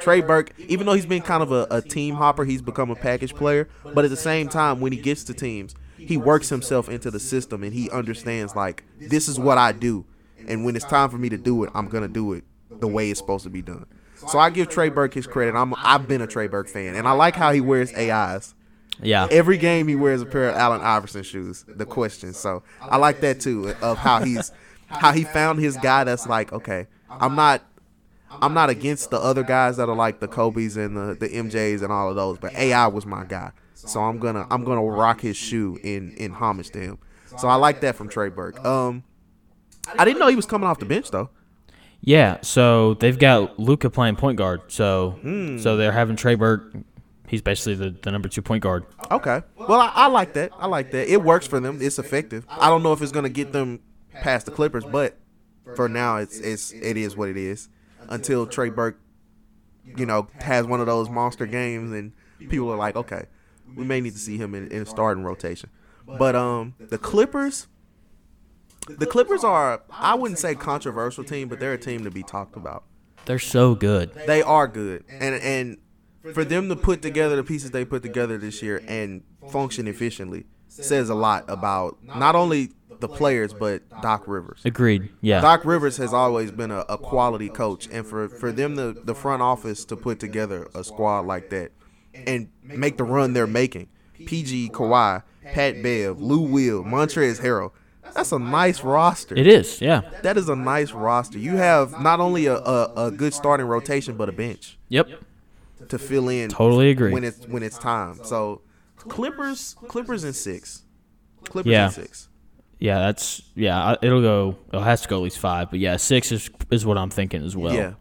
Trey Burke, even though he's been kind of a, a team hopper, he's become a package player. But at the same time, when he gets to teams, he works himself into the system and he understands like this is what I do, and when it's time for me to do it, I'm gonna do it the way it's supposed to be done. So I give Trey Burke his credit. I'm I've been a Trey Burke fan, and I like how he wears AIs. Yeah. Every game he wears a pair of Allen Iverson shoes. The question, so I like that too of how he's how he found his guy. That's like okay, I'm not I'm not against the other guys that are like the Kobe's and the, the MJs and all of those, but AI was my guy. So I'm gonna I'm gonna rock his shoe in in homage to him. So I like that from Trey Burke. Um, I didn't know he was coming off the bench though. Yeah. So they've got Luka playing point guard. So Hmm. so they're having Trey Burke. He's basically the, the number two point guard. Okay. Well, I, I like that. I like that. It works for them. It's effective. I don't know if it's gonna get them past the Clippers, but for now, it's it's it is what it is. Until Trey Burke, you know, has one of those monster games, and people are like, okay, we may need to see him in, in a starting rotation. But um, the Clippers, the Clippers are I wouldn't say controversial team, but they're a team to be talked about. They're so good. They are good, and and for them to put together the pieces they put together this year and function efficiently says a lot about not only the players but Doc Rivers. Agreed. Yeah. Doc Rivers has always been a, a quality coach, and for for them the the front office to put together a squad like that and make the run they're making, PG, Kawhi, Pat Bev, Lou Will, Montrezl Harrell. That's a nice roster. it is. Yeah. That is a nice roster. You have not only a, a, a good starting rotation, but a bench Yep. to fill in. Totally agree. When it's when it's time. So Clippers, Clippers in six. Clippers Yeah. in six. Yeah, that's yeah. It'll go. It has to go at least five, but yeah, six is is what I'm thinking as well. Yeah.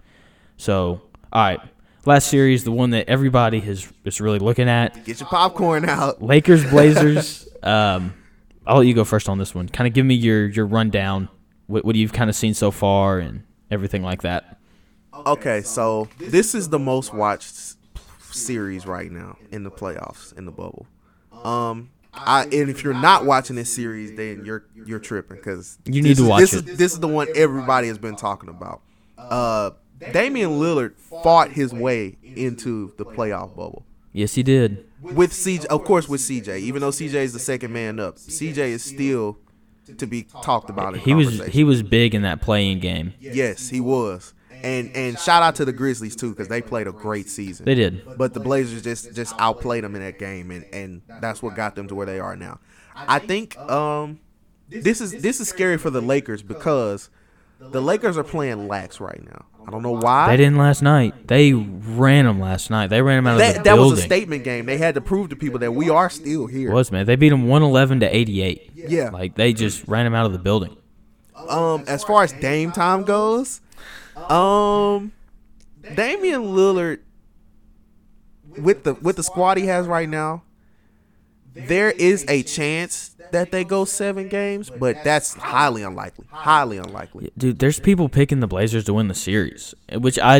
So, all right, last series, the one that everybody has is really looking at, Get your popcorn out. Lakers Blazers. (laughs) um, I'll let you go first on this one. Kind of give me your your rundown. What, what you've kind of seen so far and everything like that. Okay, so this is the most watched series right now in the playoffs in the bubble. Um, I and if you're not watching this series, then you're you're tripping because You need to watch this it. Is, this is the one everybody has been talking about. Uh, Damian Lillard fought his way into the playoff bubble Yes, he did. With CJ, of course, with CJ. Even though CJ is the second man up, CJ is still to be talked about. He was he was big in that play-in game. Yes, he was. And and shout out to the Grizzlies too because they played a great season. They did. But the Blazers just just outplayed them in that game, and and that's what got them to where they are now. I think um this is this is scary for the Lakers because the Lakers are playing lax right now. I don't know why. They didn't last night. They ran them last night. They ran them out of that, the that building. was a statement game. They had to prove to people that we are still here. It was man. They beat them 111 to 88. Yeah. Like they just ran them out of the building. Um, as far as Dame time goes, um, Damian Lillard with the with the squad he has right now, there is a chance that they go seven games, but that's highly unlikely. Highly unlikely. Dude, there's people picking the Blazers to win the series, which I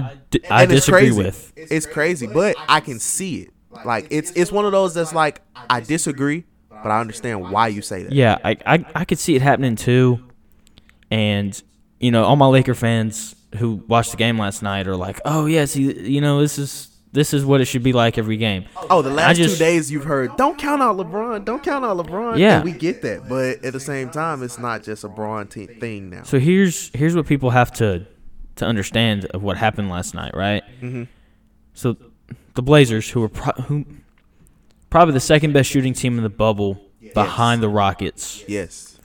And disagree crazy. with. It's crazy, but I can see it. Like it's it's one of those that's like I disagree, but I understand why you say that. Yeah, I, I I could see it happening too. And you know, all my Laker fans who watched the game last night are like, "Oh yes, you know, this is this is what it should be like every game. Oh, the last just- two days you've heard, don't count out LeBron, don't count out LeBron. Yeah. And we get that, but at the same time, it's not just a Braun te- thing now. So here's here's what people have to to understand of what happened last night, right? Mhm. So the Blazers, who were pro- who probably the second best shooting team in the bubble behind the Rockets, Yes.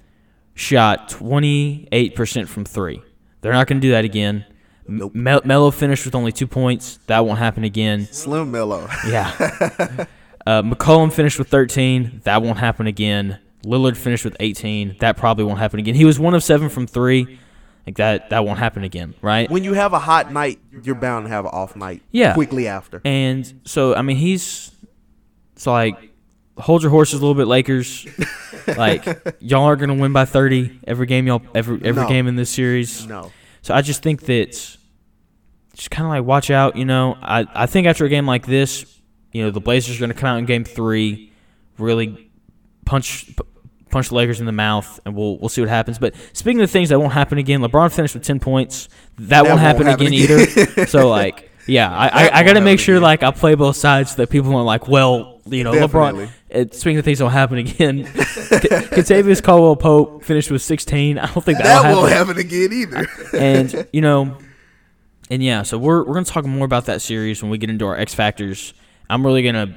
shot 28% from three. They're not going to do that again. M- Nope. Mel- Melo finished with only two points. That won't happen again. Slim Melo. Yeah. (laughs) uh, McCollum finished with 13. That won't happen again. Lillard finished with 18. That probably won't happen again. He was one of seven from three. Like that, that won't happen again, right? when you have a hot night, you're bound to have an off night. Yeah. Quickly after. And so, I mean, he's it's like hold your horses a little bit, Lakers. (laughs) like y'all aren't gonna win by 30 every game y'all every every No. game in this series. No. So I just think that just kind of like watch out. You know, I I think after a game like this, you know, the Blazers are going to come out in Game Three, really punch p- punch the Lakers in the mouth, and we'll we'll see what happens. But speaking of things that won't happen again, LeBron finished with ten points. That, won't, won't happen, happen again, again. either. (laughs) so like. Yeah, I, I, I got to make sure again. like I play both sides so that people aren't like, well, you know, Definitely. LeBron. It, speaking of things that don't happen again, (laughs) Kentavious Caldwell Pope finished with 16. I don't think that, That will won't happen happen again either. and (laughs) you know, and yeah, so we're we're gonna talk more about that series when we get into our X factors. I'm really gonna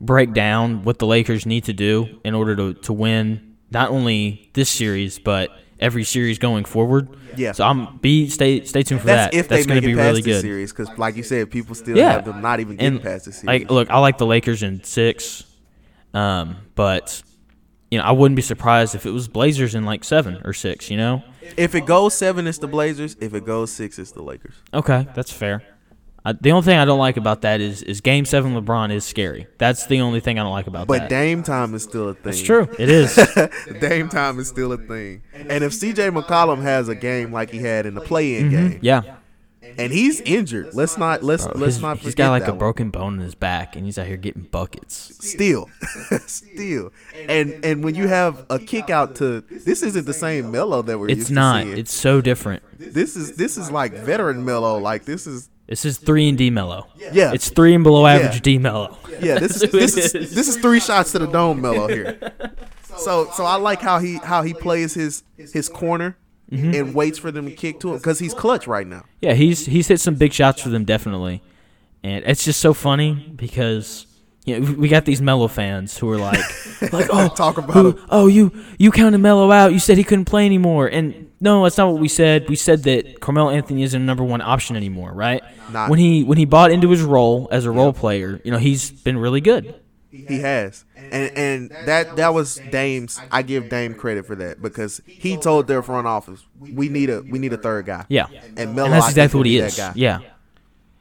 break down what the Lakers need to do in order to to win not only this series but every series going forward. Yeah. So I'm be stay stay tuned for That's that. if That's gonna be it past really the good. series, because like you said, people still Yeah. have them not even getting And past the series. like, look, I like the Lakers in six, um, but you know I wouldn't be surprised if it was Blazers in like seven or six. You know. if it goes seven, it's the Blazers. If it goes six, it's the Lakers. Okay, that's fair. I, the only thing I don't like about that is is Game Seven LeBron is scary. That's the only thing I don't like about But that. But Dame time is still a thing. It's true. It is. (laughs) Dame time is still a thing. And if CJ McCollum has a game like he had in the play-in game, Mm-hmm. yeah. And he's injured, let's not let's Bro, let's he's, not. He's got like a one. broken bone in his back, and he's out here getting buckets. Still, (laughs) still, and and when you have a kick out to this isn't the same Melo that we're It's not. It's so different. this is this is like veteran Melo. Like this is This is three and D Melo. yeah It's three and below average Yeah. D Melo. yeah. This is this is is. this is three shots to the dome Melo here. (laughs) So so I like how he how he plays his his corner Mm-hmm. and waits for them to kick to him because he's clutch right now. Yeah, he's he's hit some big shots for them definitely, and it's just so funny because you know we got these Melo fans who are like (laughs) like oh Talk about who, oh you you counted Melo out. You said he couldn't play anymore, and no, that's not what we said. We said that Carmelo Anthony isn't a number one option anymore, right? Not- when he when he bought into his role as a role player, you know he's been really good. He has, and and that that was Dame's. I give Dame credit for that because he told their front office, "We need a we need a third guy." Yeah, and Melo, and that's exactly what he be that is. guy. Yeah.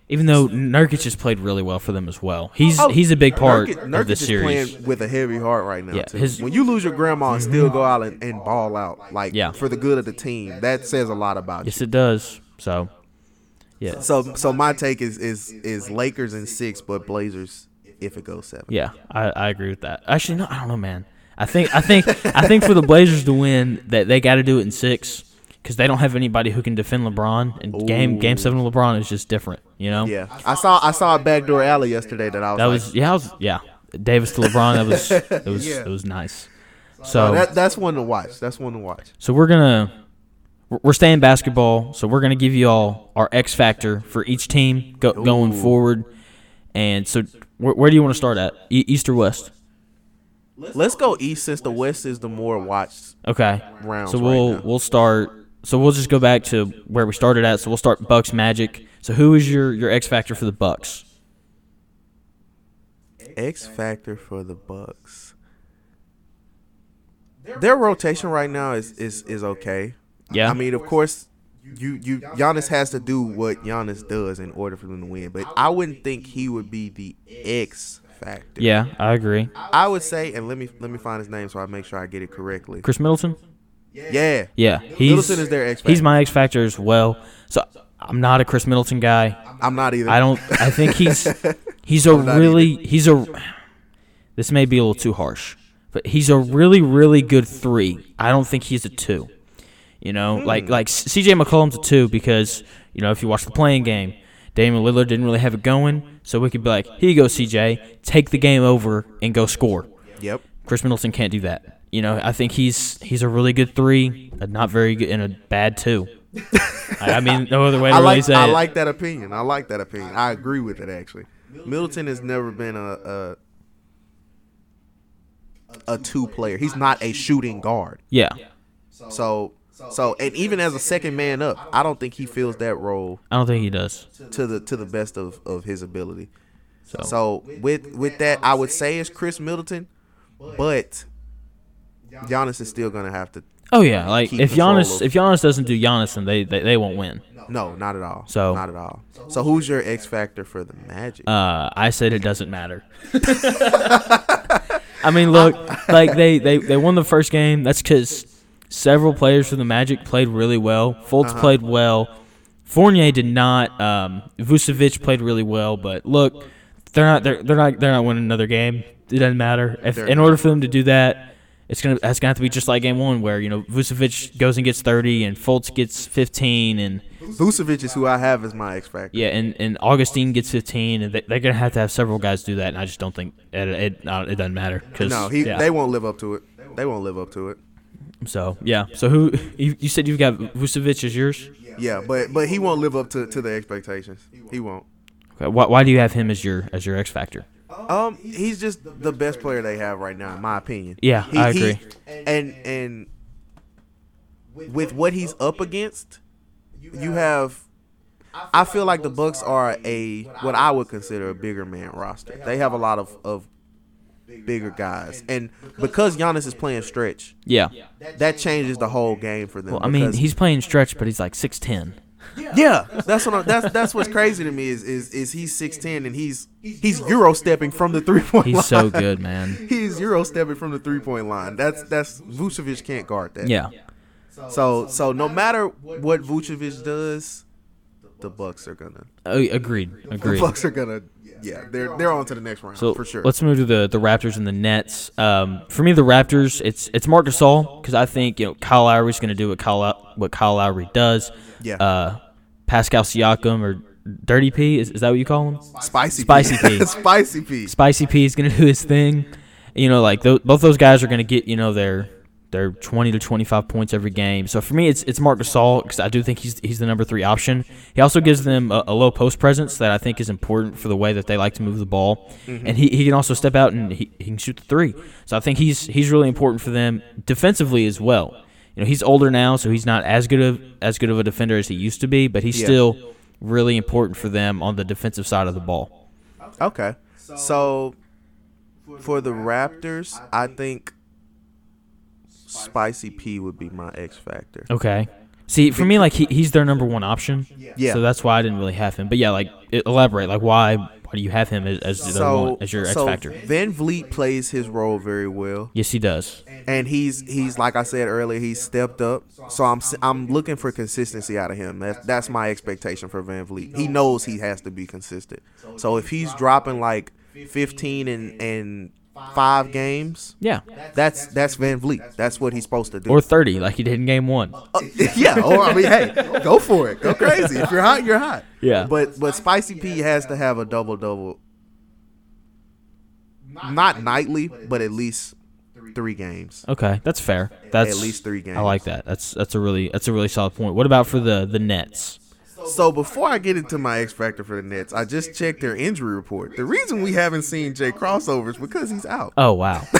Even though Nurkic has played really well for them as well, he's Oh, he's a big part Nurkic, of Nurkic the is series. playing with a heavy heart right now. Yeah, too. his- when you lose your grandma and still go out and, and ball out, like Yeah. for the good of the team, that says a lot about Yes, you. it does. So, yeah, So so my take is is is Lakers in six, but Blazers if it goes seven. yeah, I, I agree with that. Actually, no, I don't know, man. I think I think I think for the Blazers to win, that they got to do it in six because they don't have anybody who can defend LeBron. And game Game Seven of LeBron is just different, you know. Yeah, I saw I saw a backdoor alley yesterday that I was That like, was yeah, I was, yeah. Davis to LeBron. That was it was (laughs) Yeah. it was nice. So that, that's one to watch. That's one to watch. So we're gonna we're- we're staying basketball. So we're gonna give you all our X factor for each team go, going forward. And so, where, where do you want to start at? E- East or West? Let's go east since the west is the more watched Okay. rounds. So we'll now. we'll start. So we'll just go back to where we started at. So we'll start Bucks Magic. So who is your your X factor for the Bucks? X factor for the Bucks. Their rotation right now is is is okay. Yeah. I mean, of course, you you Giannis has to do what Giannis does in order for them to win. But I wouldn't think he would be the X factor. Yeah, I agree. I would say, and let me let me find his name so I make sure I get it correctly. Khris Middleton. Yeah, Yeah, he's Middleton is their X factor. he's my X factor as well. So I'm not a Khris Middleton guy. I'm not either. I don't. I think he's (laughs) he's a not really he's a. This may be a little too harsh, but he's a really really good three. I don't think he's a two. You know, like hmm. like C.J. McCollum's a two because you know if you watch the play-in game. Damian Lillard didn't really have it going, so we could be like, here you go, CJ, take the game over and go score. Yep. Khris Middleton can't do that. You know, I think he's he's a really good three, a not very good, and a bad two. I mean, no other way to I really like say I it. like that opinion. I like that opinion. I agree with it actually. Middleton has never been a a, a two player. He's not a shooting guard. yeah, So so and even as a second man up, I don't think he fills that role I don't think he does. to the to the best of, of his ability. So, So with with that, I would say it's Khris Middleton, but Giannis is still gonna have to. oh yeah, like if Giannis of- if Giannis doesn't do Giannis, then they they, they won't win. No, not at all. So- not at all. So who's your X factor for the Magic? Uh, I said it doesn't matter. (laughs) I mean, look, like they, they, they won the first game. That's because several players from the Magic played really well. Fultz Uh-huh. played well. Fournier did not. Um, Vucevic played really well. But look, they're not they're, they're not they're not winning another game. It doesn't matter. If in order for them to do that, it's gonna that's gonna have to be just like game one, where you know Vucevic goes and gets thirty, and Fultz gets fifteen, and Vucevic is who I have as my X factor. yeah, and, and Augustin gets 15, and they, they're gonna have to have several guys do that, and I just don't think it it, uh, it doesn't matter. Cause, No, he yeah. they won't live up to it. They won't live up to it. So yeah. So who you, you said you've got Vucevic is yours? Yeah, but but he won't live up to, to the expectations. He won't. Okay, why, why do you have him as your as your X factor? Um, he's just the best player they have right now, in my opinion. Yeah, He- I he- agree. and and with what he's up against, you have. I feel like the Bucks are a what I would consider a bigger man roster. They have a lot of of bigger guys, and because Giannis is playing stretch, Yeah. that changes the whole game for them. Well, I mean, he's playing stretch, but he's like 6'10. Yeah, that's what I, that's (laughs) that's what's crazy to me is is is he's six ten and he's he's euro stepping from the three point line. He's so good, man. He's euro stepping from the three point line. That's that's Vucevic can't guard that. Yeah. So so no matter what Vucevic does, the Bucks are gonna Uh, agreed. the Bucks are gonna yeah they're they're on to the next round So for sure. let's move to the the Raptors and the Nets. Um, for me, the Raptors, it's it's Marc Gasol because I think you know Kyle Lowry's going to do what Kyle what Kyle Lowry does. Yeah. Uh, Pascal Siakam or Dirty P is, is that what you call him? Spicy Spicy P. P. (laughs) Spicy P. Spicy P is going to do his thing. You know, like tho- both those guys are going to get you know their their 20 to 25 points every game. So for me, it's it's Marc Gasol because I do think he's he's the number three option. He also gives them a, a low post presence that I think is important for the way that they like to move the ball, mm-hmm. and he, he can also step out and he, he can shoot the three. So I think he's he's really important for them defensively as well. You know, he's older now, so he's not as good of as good of a defender as he used to be, but he's Yeah. still really important for them on the defensive side of the ball. Okay. So for the Raptors, I think Spicy P would be my X factor. Okay. See, for me, like he, he's their number one option. Yeah. So that's why I didn't really have him. But yeah, like elaborate. Like why why do you have him as as, So one, as your X so factor? VanVleet plays his role very well. Yes, he does. and he's he's like I said earlier, he's stepped up. So I'm I'm looking for consistency out of him. That's that's my expectation for VanVleet. He knows he has to be consistent. So if he's dropping like 15 and and five games, Yeah. that's that's VanVleet. That's what he's supposed to do. Or thirty, like he did in game one. Uh, (laughs) yeah, or I mean, hey, go for it, go crazy. If you're hot, you're hot. Yeah. But but Spicy P has to have a double double. Not nightly, but at least three games. Okay, that's fair. That's At least three games. I like that. That's that's a really that's a really solid point. What about for the the Nets? So before I get into my X factor for the Nets, I just checked their injury report. The reason we haven't seen Jay crossovers because he's out. Oh wow. (laughs)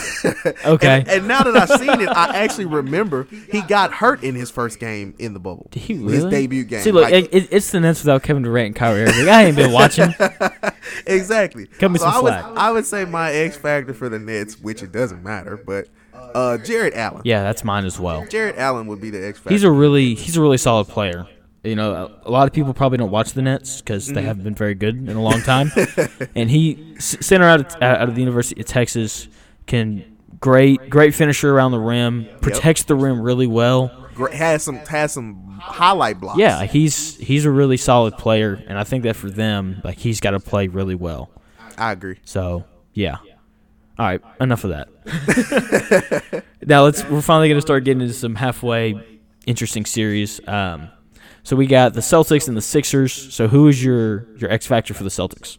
Okay. And, and now that I've seen it, I actually remember he got hurt in his first game in the bubble. Did he really? His debut game. See, look, Like- it, it- it's the Nets without Kevin Durant and Kyrie Irving. I ain't been (laughs) watching. exactly. Cut me so some I would, slack. I would say my X factor for the Nets, which it doesn't matter, but uh, Jarrett Allen. Yeah, that's mine as well. Jarrett Allen would be the X factor. He's a really he's a really solid player. You know, a, a lot of people probably don't watch the Nets because Mm-hmm. they haven't been very good in a long time. (laughs) and he s- center out of, out of the University of Texas can great great finisher around the rim, protects the rim really well. Has some has some highlight blocks. Yeah, he's he's a really solid player, and I think that for them, like he's got to play really well. I agree. So yeah. All right, enough of that. (laughs) now let's we're finally gonna start getting into some halfway interesting series. Um, So we got the Celtics and the Sixers. So who is your your X factor for the Celtics?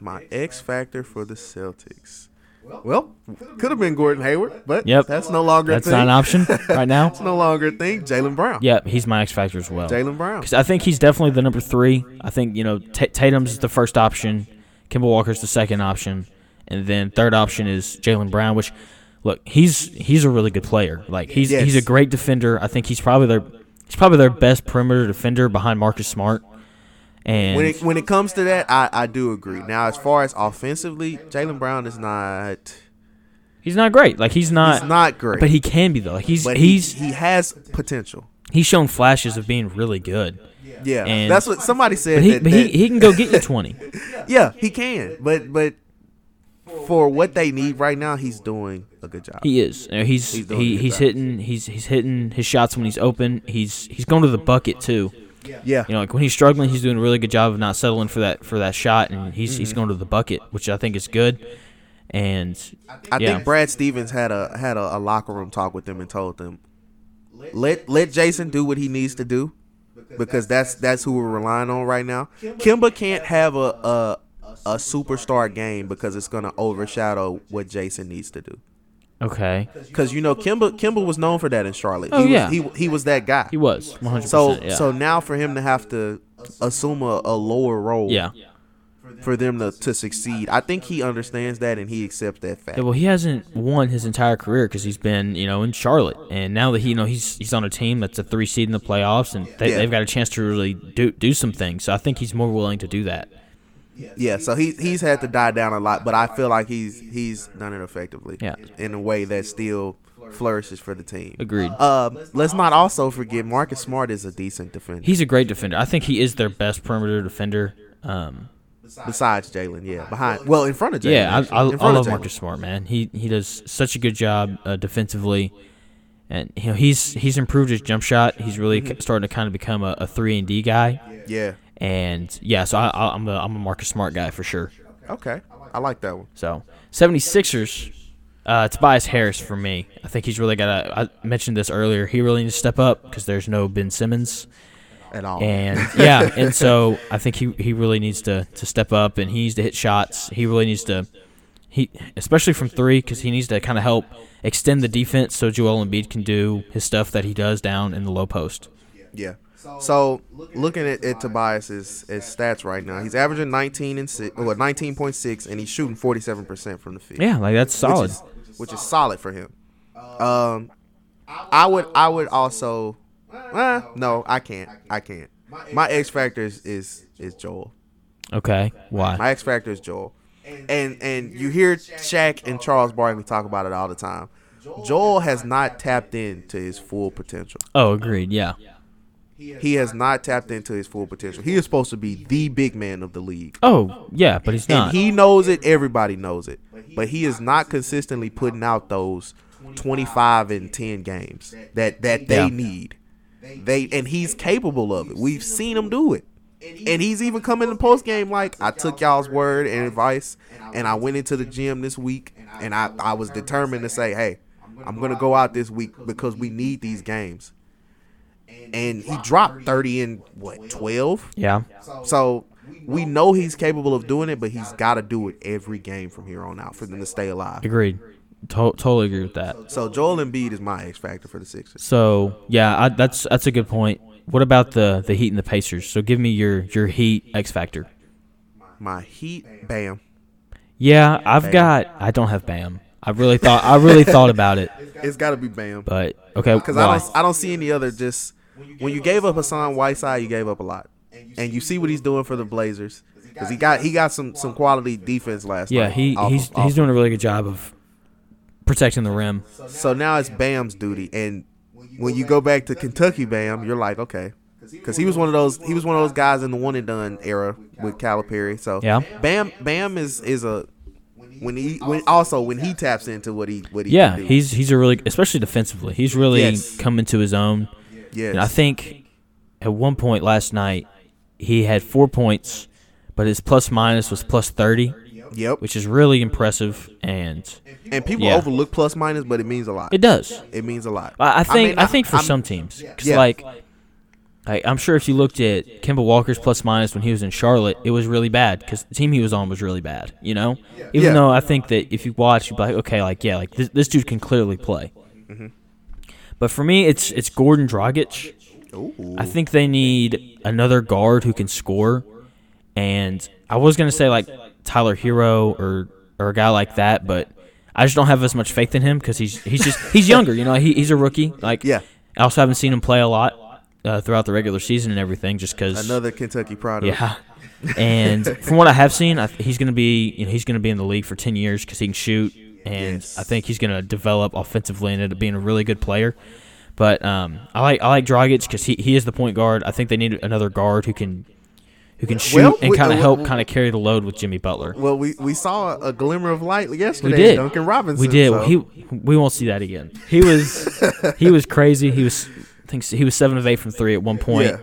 My X factor for the Celtics. Well, could have been Gordon Hayward, but Yep. that's no longer That's a thing. not an option right now. (laughs) It's no longer a thing. Jaylen Brown. Yeah, he's my X factor as well. Jaylen Brown. Because I think he's definitely the number three. I think you know Ta Tatum's the first option, Kemba Walker's the second option, and then third option is Jaylen Brown. Which, look, he's he's a really good player. Like he's he's a great defender. I think he's probably their he's probably their best perimeter defender behind Marcus Smart. And When it when it comes to that, I, I do agree. Now, as far as offensively, Jaylen Brown is not he's not great. Like he's not. he's not great, But he can be though. Like he's but he, he's he has potential. he's shown flashes of being really good. Yeah, And- that's what somebody said. But he that, but he, he can go get you twenty. (laughs) yeah, he can. But but for what they need right now, he's doing a good job. He is. You he's He's he, he's job. hitting he's he's hitting his shots when he's open. He's he's going to the bucket too. yeah, You know, like when he's struggling, he's doing a really good job of not settling for that for that shot, and he's he's mm-hmm. going to the bucket, which I think is good. And I yeah. think Brad Stevens had a had a, a locker room talk with them and told them, let let Jayson do what he needs to do, because that's that's who we're relying on right now. Kemba can't have a a, a superstar game because it's gonna overshadow what Jayson needs to do. okay, Because you know Kemba Kemba was known for that in Charlotte. Oh, he yeah. was, he he was that guy. he was one hundred So. Yeah. so now for him to have to assume a, a lower role yeah. for them to, to succeed, I think he understands that and he accepts that fact. Yeah, well, he hasn't won his entire career because he's been, you know, in Charlotte, and now that he, you know, he's he's on a team that's a three seed in the playoffs, and they, Yeah. they've got a chance to really do do some things. So I think he's more willing to do that. Yeah, so he he's had to die down a lot, but I feel like he's he's done it effectively. Yeah. in a way that still flourishes for the team. Agreed. Um, let's not also forget Marcus Smart is a decent defender. He's a great defender. I think he is their best perimeter defender. Um, Besides Jaylen, yeah, behind well in front of Jaylen. yeah, actually. I, I, I love Jaylen. Marcus Smart, man. He he does such a good job uh, defensively, and you know he's he's improved his jump shot. He's really Mm-hmm. starting to kind of become a, a three and D guy. Yeah. And yeah, so I, I, I'm a I'm a Marcus Smart guy for sure. Okay, I like that one. So 76ers, uh, Tobias Harris for me. I think he's really got to. I mentioned this earlier. He really needs to step up because there's no Ben Simmons. At all. And (laughs) yeah, and so I think he, he really needs to, to step up and he needs to hit shots. He really needs to he especially from three because he needs to kind of help extend the defense so Joel Embiid can do his stuff that he does down in the low post. Yeah. So looking at, at Tobias's his stats right now, he's averaging 19 and six, well, 19.6, and he's shooting 47 percent from the field. Yeah, like that's solid. which is, which is solid for him. Um, I would I would also, uh, no, I can't, I can't. My X factor is is, is Joel. Okay, why? My X factor is Joel, and and you hear Shaq and Charles Barkley talk about it all the time. Joel has not tapped into his full potential. Oh, agreed. Yeah, He has not tapped into his full potential. He is supposed to be the big man of the league. Oh, yeah, but he's And not. he knows it. Everybody knows it. But he is not consistently putting out those 25 and 10 games that that they Yeah. need. They and he's capable of it. We've seen him do it. And he's even come in the post game like I took y'all's word and advice and I went into the gym this week and I, I was determined to say, "Hey, I'm going to go out this week because we need these games." And he dropped 30 in what, 12? yeah, So we know he's capable of doing it, but he's got to do it every game from here on out for them to stay alive. agreed. To- totally agree with that. So Joel Embiid is my X factor for the Sixers. So yeah, I, that's that's a good point. What about the the Heat and the Pacers? So give me your your Heat X factor. My Heat, Bam. Yeah, I've got. I don't have Bam. I really thought. I really thought about it, It's got to be Bam but okay. because I don't I don't see any other. Just when you gave up Hassan Whiteside, you gave up a lot, and you see what he's doing for the Blazers because he got he got some some quality defense last Yeah, night. he off he's of- off he's doing a really good job of protecting the rim. So now it's Bam's duty, and when you go back to Kentucky, Bam, you're like, okay, because he was one of those he was one of those guys in the one and done era with Calipari. So Yeah. Bam Bam is is a when he when also when he taps into what he what he Yeah, can do. he's he's a really especially defensively. He's really Yes. come into his own. Yes. I think at one point last night he had four points, but his plus minus was plus thirty, yep. which is really impressive. And And people yeah. overlook plus minus, but it means a lot. it does. It means a lot. I, I think mean, I, think for I'm- some teams, 'cause Yeah. like Like, I'm sure if you looked at Kemba Walker's plus minus when he was in Charlotte, it was really bad because the team he was on was really bad. You know, even Yeah. though I think that if you watch, you'd be like, okay, like yeah, like this, this dude can clearly play. Mm-hmm. But for me, it's it's Goran Dragic. Ooh. I think they need another guard who can score, and I was gonna say like Tyler Herro or or a guy like that, but I just don't have as much faith in him because he's he's just he's younger. You know, he, he's a rookie. Like Yeah. I also haven't seen him play a lot uh, throughout the regular season and everything, just because. Another Kentucky product. Yeah. And from what I have seen, I, he's going to be you know he's going to be in the league for ten years because he can shoot, and Yes. I think he's going to develop offensively and end up being a really good player. But um, I like I like Dragic because he, he is the point guard. I think they need another guard who can who can shoot Well, and kind of uh, help kind of carry the load with Jimmy Butler. Well, we, we saw a glimmer of light yesterday. We did. Duncan Robinson. We did. so- He we won't see that again. He was (laughs) he was crazy. He was I think he was seven of eight from three at one point. Yeah.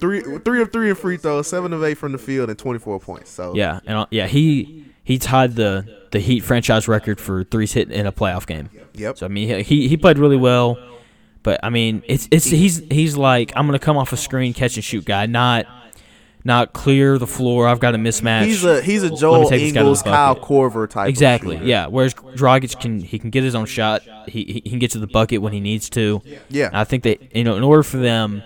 Three, three of three in free throws, seven of eight from the field, and 24 points. So Yeah, and uh, yeah, he he tied the the Heat franchise record for threes hit in a playoff game. Yep. So I mean, he he played really well, but I mean, it's it's he's he's like I'm gonna come off a screen catch and shoot guy, not not clear the floor. I've got a mismatch. He's a he's a Joel take this guy to the Ingles, Kyle bucket. Korver type. Exactly. Yeah. Whereas Dragic can he can get his own shot. He he can get to the bucket when he needs to. Yeah. And I think that you know in order for them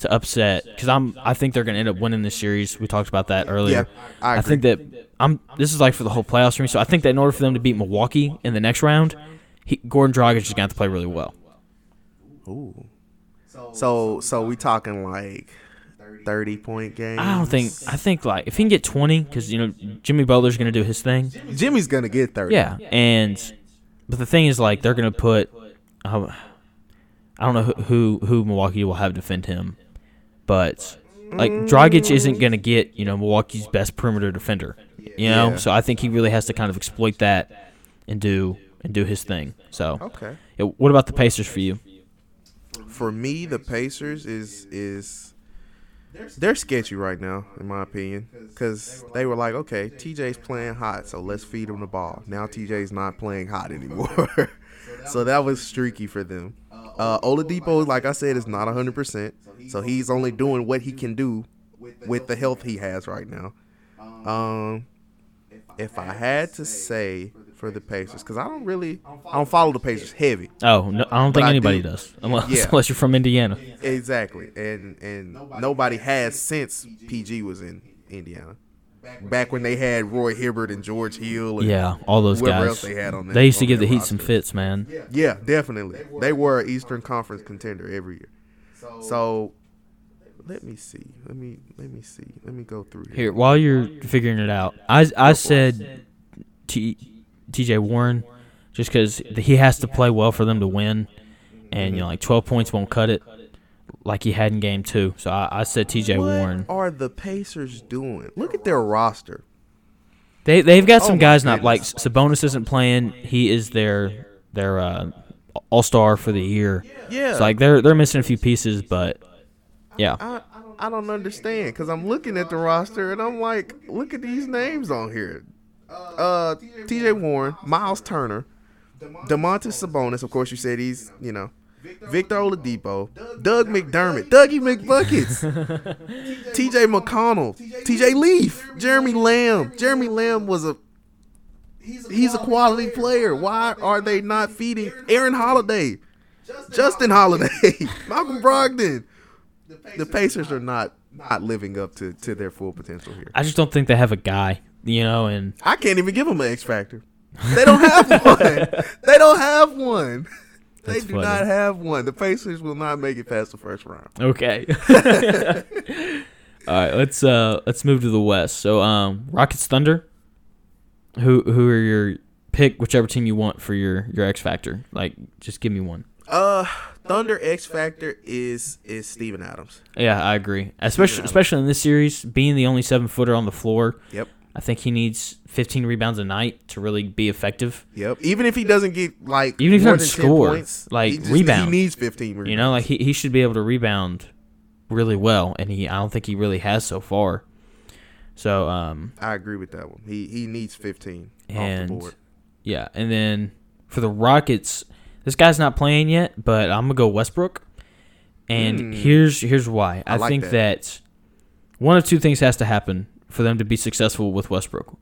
to upset because I'm I think they're gonna end up winning this series. We talked about that earlier. Yeah, I agree. think that I'm this is like for the whole playoffs for me. So I think that in order for them to beat Milwaukee in the next round, he, Goran Dragic is gonna have to play really well. Ooh. So so we talking like 30 point game. I don't think I think like if he can get 20 because you know Jimmy Butler's gonna do his thing. Jimmy's gonna get 30. Yeah, and but the thing is, like, they're gonna put. Uh, I don't know who, who who Milwaukee will have defend him, but like Dragic isn't gonna get you know Milwaukee's best perimeter defender. You know, Yeah. so I think he really has to kind of exploit that and do and do his thing. So, Okay. yeah, what about the Pacers for you? For me, the Pacers is is they're sketchy right now, in my opinion, because they were like, okay, TJ's playing hot, so let's feed him the ball. Now TJ's not playing hot (laughs) anymore, so that was streaky for them. Uh, Oladipo, like I said, is not 100, percent so he's only doing what he can do with the health he has right now. Um, if I had to say for the Pacers, because I don't really, I don't follow the Pacers heavy. Oh, no, I don't think anybody do. does, unless, Yeah. (laughs) unless you're from Indiana. Exactly, and and nobody has since PG was in Indiana. Back when they had Roy Hibbert and George Hill. And Yeah, all those guys. else they had on that- They used to give the Heat some fits, man. Yeah, definitely. They were an Eastern Conference contender every year. So let me see. Let me let me see. Let me go through here. Here, while you're figuring it out, I I said T, T.J. Warren just because he has to play well for them to win, and you know like 12 points won't cut it, like he had in game two. So I, I said T.J. Warren. What Warren. are the Pacers doing? Look at their roster. They they've got some Oh guys not like. Sabonis isn't playing. He is their their uh, all star for the year. Yeah. So like they're they're missing a few pieces, but yeah. I I don't understand because I'm looking at the roster and I'm like, look at these names on here. Uh, T.J. Warren, Miles Turner, Domantas Sabonis. Of course, you said he's you know Victor Oladipo, Doug McDermott, Dougie McBuckets, (laughs) T.J. McConnell, T.J. Leaf, Jeremy Lamb. Jeremy Lamb was a he's a quality player. Why are they not feeding Aaron Holiday, Justin Holiday, (laughs) Malcolm Brogdon? The Pacers are not not living up to, to their full potential here. I just don't think they have a guy, you know, and I can't even give them an X factor. They don't have (laughs) one. they don't have one. They That's do funny. not have one. The Pacers will not make it past the first round. Okay. (laughs) All right, let's uh let's move to the West. So um Rockets Thunder. Who who are your pick whichever team you want for your your X factor? Like just give me one. Uh, Thunder X factor is is Steven Adams. Yeah, I agree. Especially especially in this series, being the only seven footer on the floor. Yep. I think he needs 15 rebounds a night to really be effective. Yep. Even if he doesn't get like Even if he doesn't score, points, like, he just- rebound. he needs fifteen. Rebounds. You know, like he, he should be able to rebound really well, and he I don't think he really has so far. So um I agree with that one. He he needs fifteen off the and board. yeah, and then for the Rockets, this guy's not playing yet, but I'm gonna go Westbrook, And Hmm. here's here's why. I, I like think that. that. one of two things has to happen for them to be successful with Westbrook.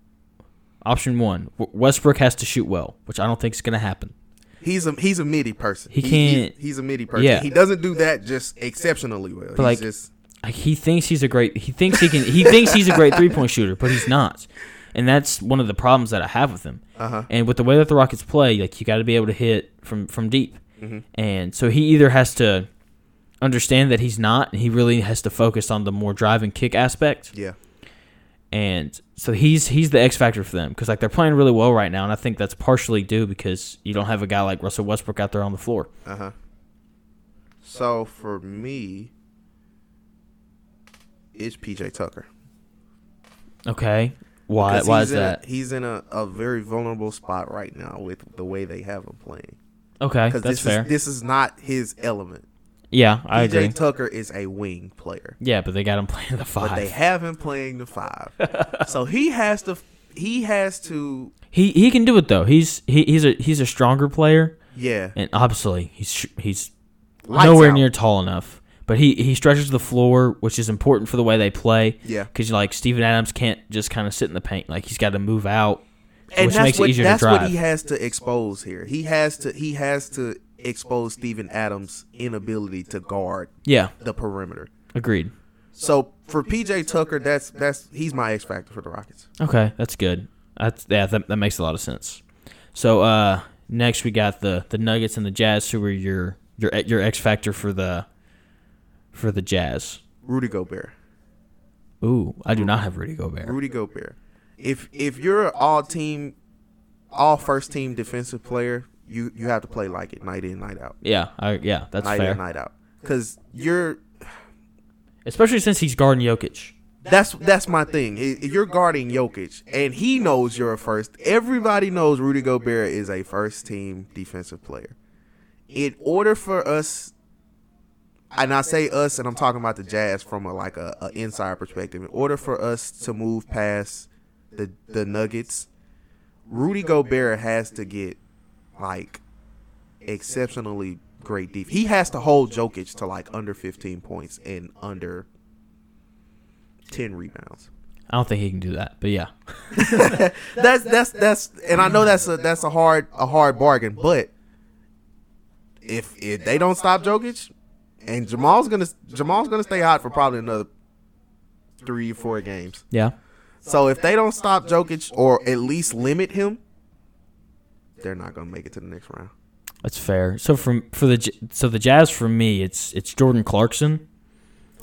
Option one: Westbrook has to shoot well, which I don't think is going to happen. He's a he's a midi person. He can't- He's, he's a midi person. Yeah. He doesn't do that just exceptionally well. he's like- just Like he thinks he's a great. He thinks he can. He thinks he's a great three point shooter, but he's not. (laughs) And that's one of the problems that I have with him. uh huh. And with the way that the Rockets play, like you got to be able to hit from from deep. Mhm. And so he either has to understand that he's not, and he really has to focus on the more drive and kick aspect. Yeah. And so he's he's the X factor for them because like they're playing really well right now, and I think that's partially due because you don't have a guy like Russell Westbrook out there on the floor. Uh huh. So for me, it's PJ Tucker. Okay, why why is in a- that? he's in a, a very vulnerable spot right now with the way they have him playing. Okay, that's this fair. is this is not his element. yeah, I PJ agree. Tucker is a wing player, Yeah, but they got him playing the five. but they have him playing the five. (laughs) so he has to he has to He he can do it though. He's he, he's a he's a stronger player, yeah and obviously he's he's Lights nowhere out. near tall enough. But he he stretches the floor, which is important for the way they play. yeah. Because like Steven Adams can't just kind of sit in the paint. Like he's got to move out, and which that's makes what it easier that's to drive. what he has to expose here. He has to he has to expose Steven Adams' inability to guard yeah, the perimeter. agreed. So for PJ Tucker, that's that's he's my X factor for the Rockets. Okay, that's good. That's yeah, that, that makes a lot of sense. So uh, next we got the the Nuggets and the Jazz, who are your your your X factor for the for the Jazz. Rudy Gobert. Ooh, I do not have Rudy Gobert. Rudy Gobert. If if you're an all team, all first team defensive player, you you have to play like it night in night out, Yeah, I, yeah, that's night fair. in night out, because you're Especially since he's guarding Jokic. That's that's my thing. You're guarding Jokic, and he knows you're a first. Everybody knows Rudy Gobert is a first team defensive player. In order for us, and I say us, and I'm talking about the Jazz from a like a, a inside perspective. In order for us to move past the the Nuggets, Rudy Gobert has to get like exceptionally great defense. He has to hold Jokic to like under 15 points and under 10 rebounds. I don't think he can do that, but yeah, (laughs) That's that's that's and I know that's a that's a hard a hard bargain, but if if they don't stop Jokic and Jamal's gonna Jamal's gonna stay hot for probably another three or four games. yeah. So if they don't stop Jokic or at least limit him, they're not gonna make it to the next round. That's fair. So from for the so the Jazz for me, it's it's Jordan Clarkson,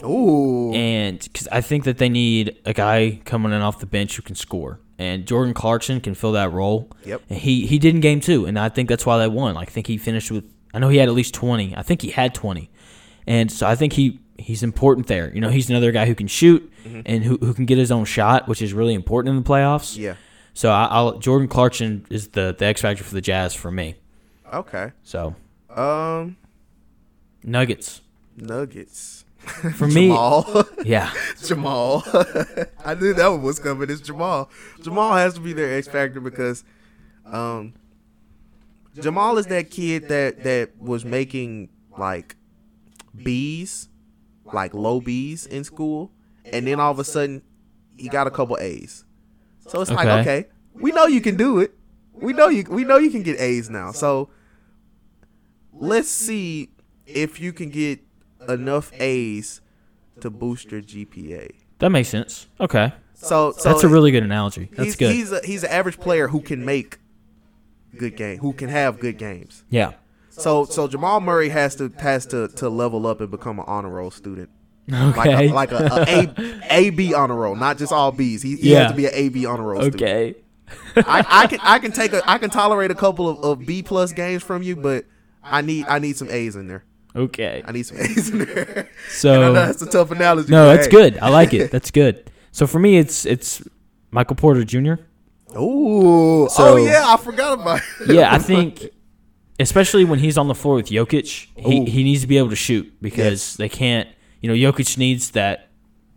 Ooh. and because I think that they need a guy coming in off the bench who can score, and Jordan Clarkson can fill that role. Yep. And he he did in game two, and I think that's why they won. Like, I think he finished with I know he had at least twenty. I think he had twenty, and so I think he he's important there. You know, he's another guy who can shoot and who who can get his own shot, which is really important in the playoffs. Yeah. So I, I'll Jordan Clarkson is the the X factor for the Jazz for me. Okay. So Um Nuggets Nuggets. (laughs) for me. Jamal. (laughs) Yeah. Jamal. (laughs) I knew that one was coming. It's Jamal. Jamal has to be their X factor because um, Jamal is that kid that that was making like B's, like low B's in school, and then all of a sudden he got a couple A's. So it's like, Okay. okay, we know you can do it. We know you. We know you can get A's now. So let's see if you can get enough A's to boost your GPA. That makes sense. Okay. So, so That's a really good analogy. That's he's, good. He's a, he's an average player who can make good game, who can have good games. yeah. So so Jamal Murray has to has to, to level up and become an honor roll student. Okay. Like a, like a, a, a, a B honor roll, not just all B's. He, he Yeah. has to be an A B honor roll student. okay. I, I can I can take a I can tolerate a couple of, of B plus games from you, but I need I need some A's in there. Okay. I need some A's in there. And I know So that's a tough analogy. no, that's hey. good. I like it. (laughs) That's good. So for me, it's it's Michael Porter Jr. Ooh. So- oh yeah, I forgot about it. Yeah, I think, (laughs) especially when he's on the floor with Jokic, he, Ooh. he needs to be able to shoot because they can't. You know, Jokic needs that.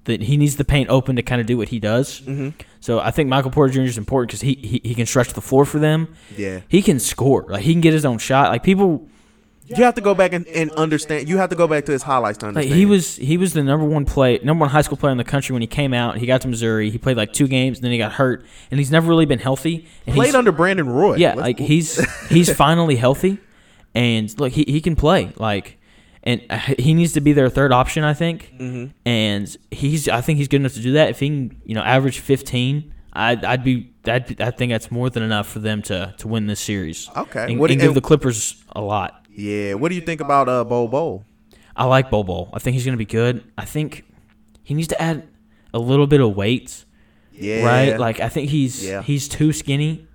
That he needs the paint open to kind of do what he does. Mhm. So I think Michael Porter Jr. is important because he, he he can stretch the floor for them. Yeah. He can score. Like he can get his own shot. Like people, you have to go back and, and understand. You have to go back to his highlights to Like understand. he was he was the number one play number one high school player in the country when he came out. He got to Missouri. He played like two games, and then he got hurt, and he's never really been healthy. And played under Brandon Roy. Yeah, Let's- like he's (laughs) he's finally healthy, and look, he, he can play. Like, and uh, he needs to be their third option, I think. Mhm. And he's I think he's good enough to do that. If he can, you know, average fifteen, I'd I'd be that I think that's more than enough for them to to win this series. Okay. and, What and give the Clippers a lot. Yeah. What do you think about uh Bol Bol? I like Bol Bol. I think he's going to be good. I think he needs to add a little bit of weight, Yeah. right? Like I think he's Yeah. he's too skinny,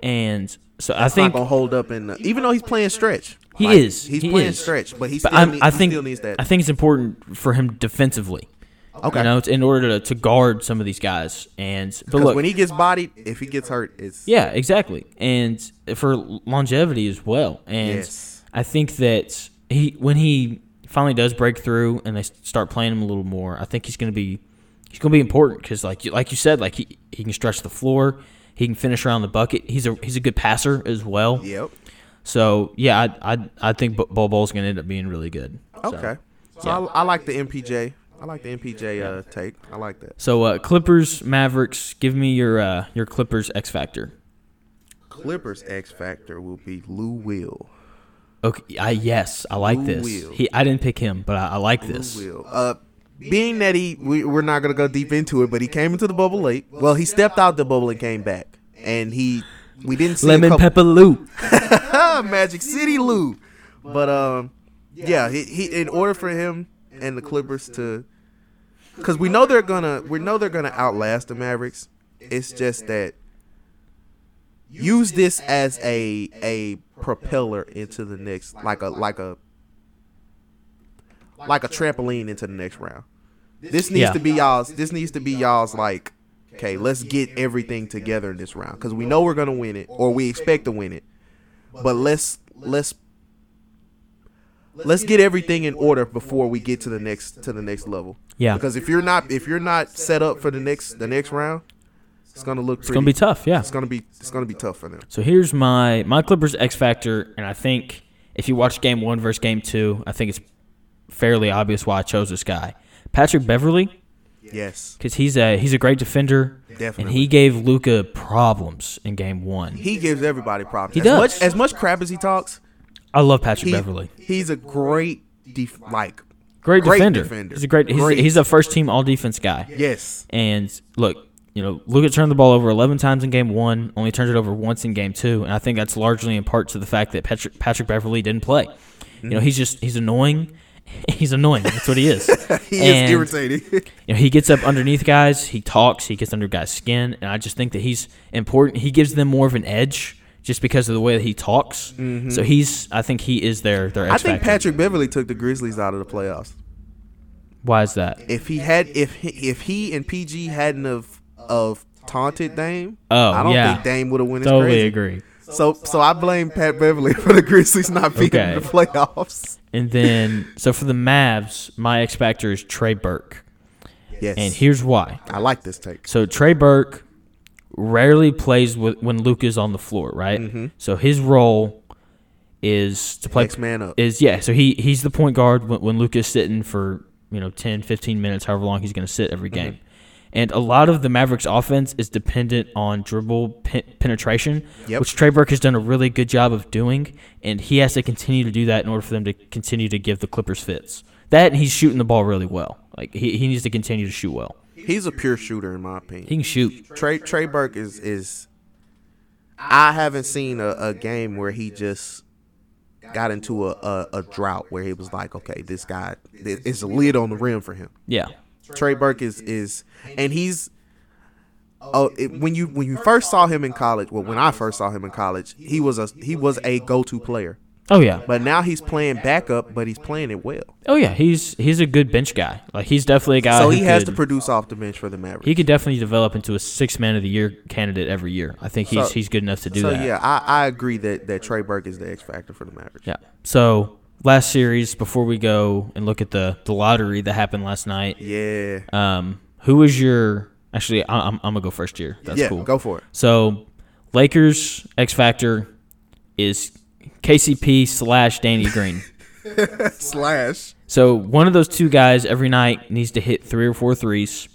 and so I That's think not gonna hold up in. The, even though he's playing stretch, He Like, is. He's He playing is. stretch, but he But still, I'm, need, I he think still needs that. I think it's important for him defensively. okay. You know, it's in order to, to guard some of these guys. And but look, when he gets bodied, if he gets hurt, it's yeah, exactly. And for longevity as well. And Yes. I think that he when he finally does break through and they start playing him a little more, I think he's going to be he's going to be important because like you, like you said, like he, he can stretch the floor, he can finish around the bucket. He's a he's a good passer as well. Yep. So yeah, I I I think Bol Bol's going to end up being really good. So- Okay. So yeah. I, I like the MPJ. I like the MPJ uh, take. I like that. So uh, Clippers, Mavericks. Give me your uh, your Clippers X factor. Clippers X factor will be Lou Will. Okay, I yes, I like this. will? He, I didn't pick him, but I, I like this. Will. Uh, being that he, we, we're not gonna go deep into it, but he came into the bubble late. Well, he stepped out the bubble and came back, and he, we didn't see Lemon pepper Lou. (laughs) Magic City Lou. But um, yeah, he, he in order for him and the Clippers to, because we know they're gonna we know they're gonna outlast the Mavericks. It's just that use this as a a propeller into the next like a like a like a trampoline into the next round. This needs Yeah. to be y'all's. This needs to be y'all's like. Okay, let's get everything together in this round because we know we're gonna win it, or we expect to win it but let's let's let's get everything in order before we get to the next to the next level. Yeah, Because if you're not if you're not set up for the next the next round, it's gonna look it's pretty. gonna be tough. Yeah. It's gonna be it's gonna be tough for them. So here's my my Clippers X factor, and I think if you watch Game One versus Game Two, I think it's fairly obvious why I chose this guy, Patrick Beverley, Yes, because he's a he's a great defender, Definitely. and he gave Luka problems in Game One. He gives everybody problems. He as does. much as much crap as he talks. I love Patrick He, Beverley. he's a great def- like Great, great defender. defender. He's a great. He's, Great. he's a first team All Defense guy. yes. And look, you know, Luka turned the ball over 11 times in game one, only turned it over once in game two. And I think that's largely in part to the fact that Patrick, Patrick Beverley didn't play. You know, he's just, he's annoying. (laughs) He's annoying. That's what he is. (laughs) He And- is irritating. (laughs) You know, he gets up underneath guys, he talks, he gets under guys' skin. And I just think that he's important. He gives them more of an edge just because of the way that he talks. So he's, I think he is their, their Mm-hmm. I think. Patrick Beverley took the Grizzlies out of the playoffs. Why is that? If he had if he, if he and PG hadn't have of taunted Dame, Oh, I don't yeah. think Dame would have won Totally crazy. agree. So so I blame Pat Beverley for the Grizzlies not being Okay. in the playoffs. And then, so for the Mavs, my X factor is Trey Burke. Yes. And here's why. I like this take. So Trey Burke rarely plays with, when Luke is on the floor, right? Mhm. So his role is to play Next man up. is yeah. So he he's the point guard when, when Luke is sitting for you know 10, 15 minutes, however long he's going to sit every game. And a lot of the Mavericks offense is dependent on dribble pe- penetration, Yep. which Trey Burke has done a really good job of doing, and he has to continue to do that in order for them to continue to give the Clippers fits. That and he's shooting the ball really well. Like he, he needs to continue to shoot well. He's a pure shooter in my opinion. He can shoot. Trey Trey Burke is is I haven't seen a, a game where he just got into a, a, a drought where he was like, okay, this guy it's a lid on the rim for him. Yeah. Trey Burke is is and he's oh, oh it, when you when you first saw him in college, well when I first saw him in college, he was a he was a go-to player. Oh yeah. But now he's playing backup, but he's playing it well. Oh yeah. He's he's a good bench guy. Like he's definitely a guy. so who he has could- to produce off the bench for the Mavericks. He could definitely develop into a six man of the year candidate every year. I think he's So- he's good enough to do so that. yeah, I, I agree that, that Trey Burke is the X factor for the Mavericks. Yeah. So last series before we go and look at the the lottery that happened last night. Yeah. Um, who was your actually? I, I'm I'm gonna go first here. That's yeah, cool. go for it. So Lakers X factor is KCP slash Danny (laughs) Green. Slash. So one of those two guys every night needs to hit three or four threes